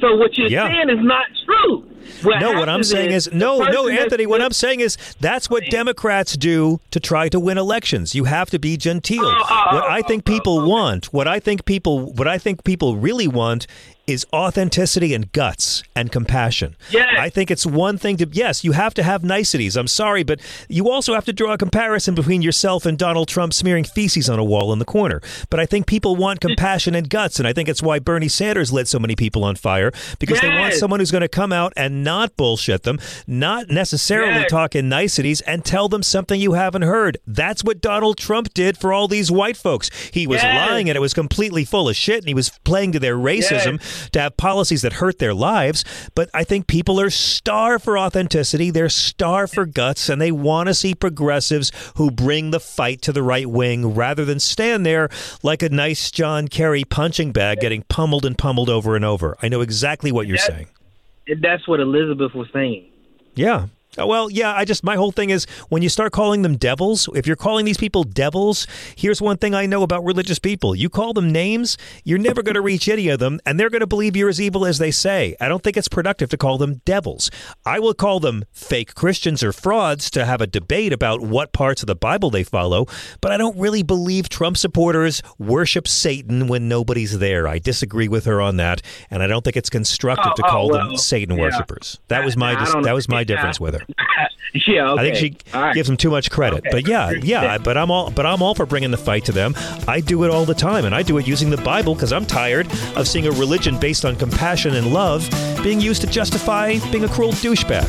So what you're Yeah. saying is not true. What no, what I'm saying is, the no, no, Anthony. What I'm saying is that's what Democrats do to try to win elections. You have to be genteel. Oh, oh what I oh, think oh, people want, what I think people, what I think people really want, is authenticity and guts and compassion. Yes. I think it's one thing to yes, you have to have niceties. I'm sorry, but you also have to draw a comparison between yourself and Donald Trump smearing feces on a wall in the corner. But I think people want compassion and guts, and I think it's why Bernie Sanders lit so many people on fire because they want someone who's going to come out and not bullshit them, not necessarily Yes. talk in niceties, and tell them something you haven't heard. That's what Donald Trump did for all these white folks. He was Yes. lying and it was completely full of shit, and he was playing to their racism to have policies that hurt their lives. But I think people are starved for authenticity, they're starved for guts, and they want to see progressives who bring the fight to the right wing rather than stand there like a nice John Kerry punching bag getting pummeled and pummeled over and over. I know exactly what you're That- saying. And that's what Elizabeth was saying. Yeah. Uh, Well, yeah, I just, my whole thing is when you start calling them devils, if you're calling these people devils, here's one thing I know about religious people. You call them names, you're never going to reach any of them, and they're going to believe you're as evil as they say. I don't think it's productive to call them devils. I will call them fake Christians or frauds to have a debate about what parts of the Bible they follow, but I don't really believe Trump supporters worship Satan when nobody's there. I disagree with her on that, and I don't think it's constructive to Oh, oh, call them Satan yeah. worshipers. That was my dis- that was my difference with her. yeah, okay. I think she All right. gives them too much credit. Okay. But yeah, yeah, but I'm all but I'm all for bringing the fight to them. I do it all the time and I do it using the Bible because I'm tired of seeing a religion based on compassion and love being used to justify being a cruel douchebag.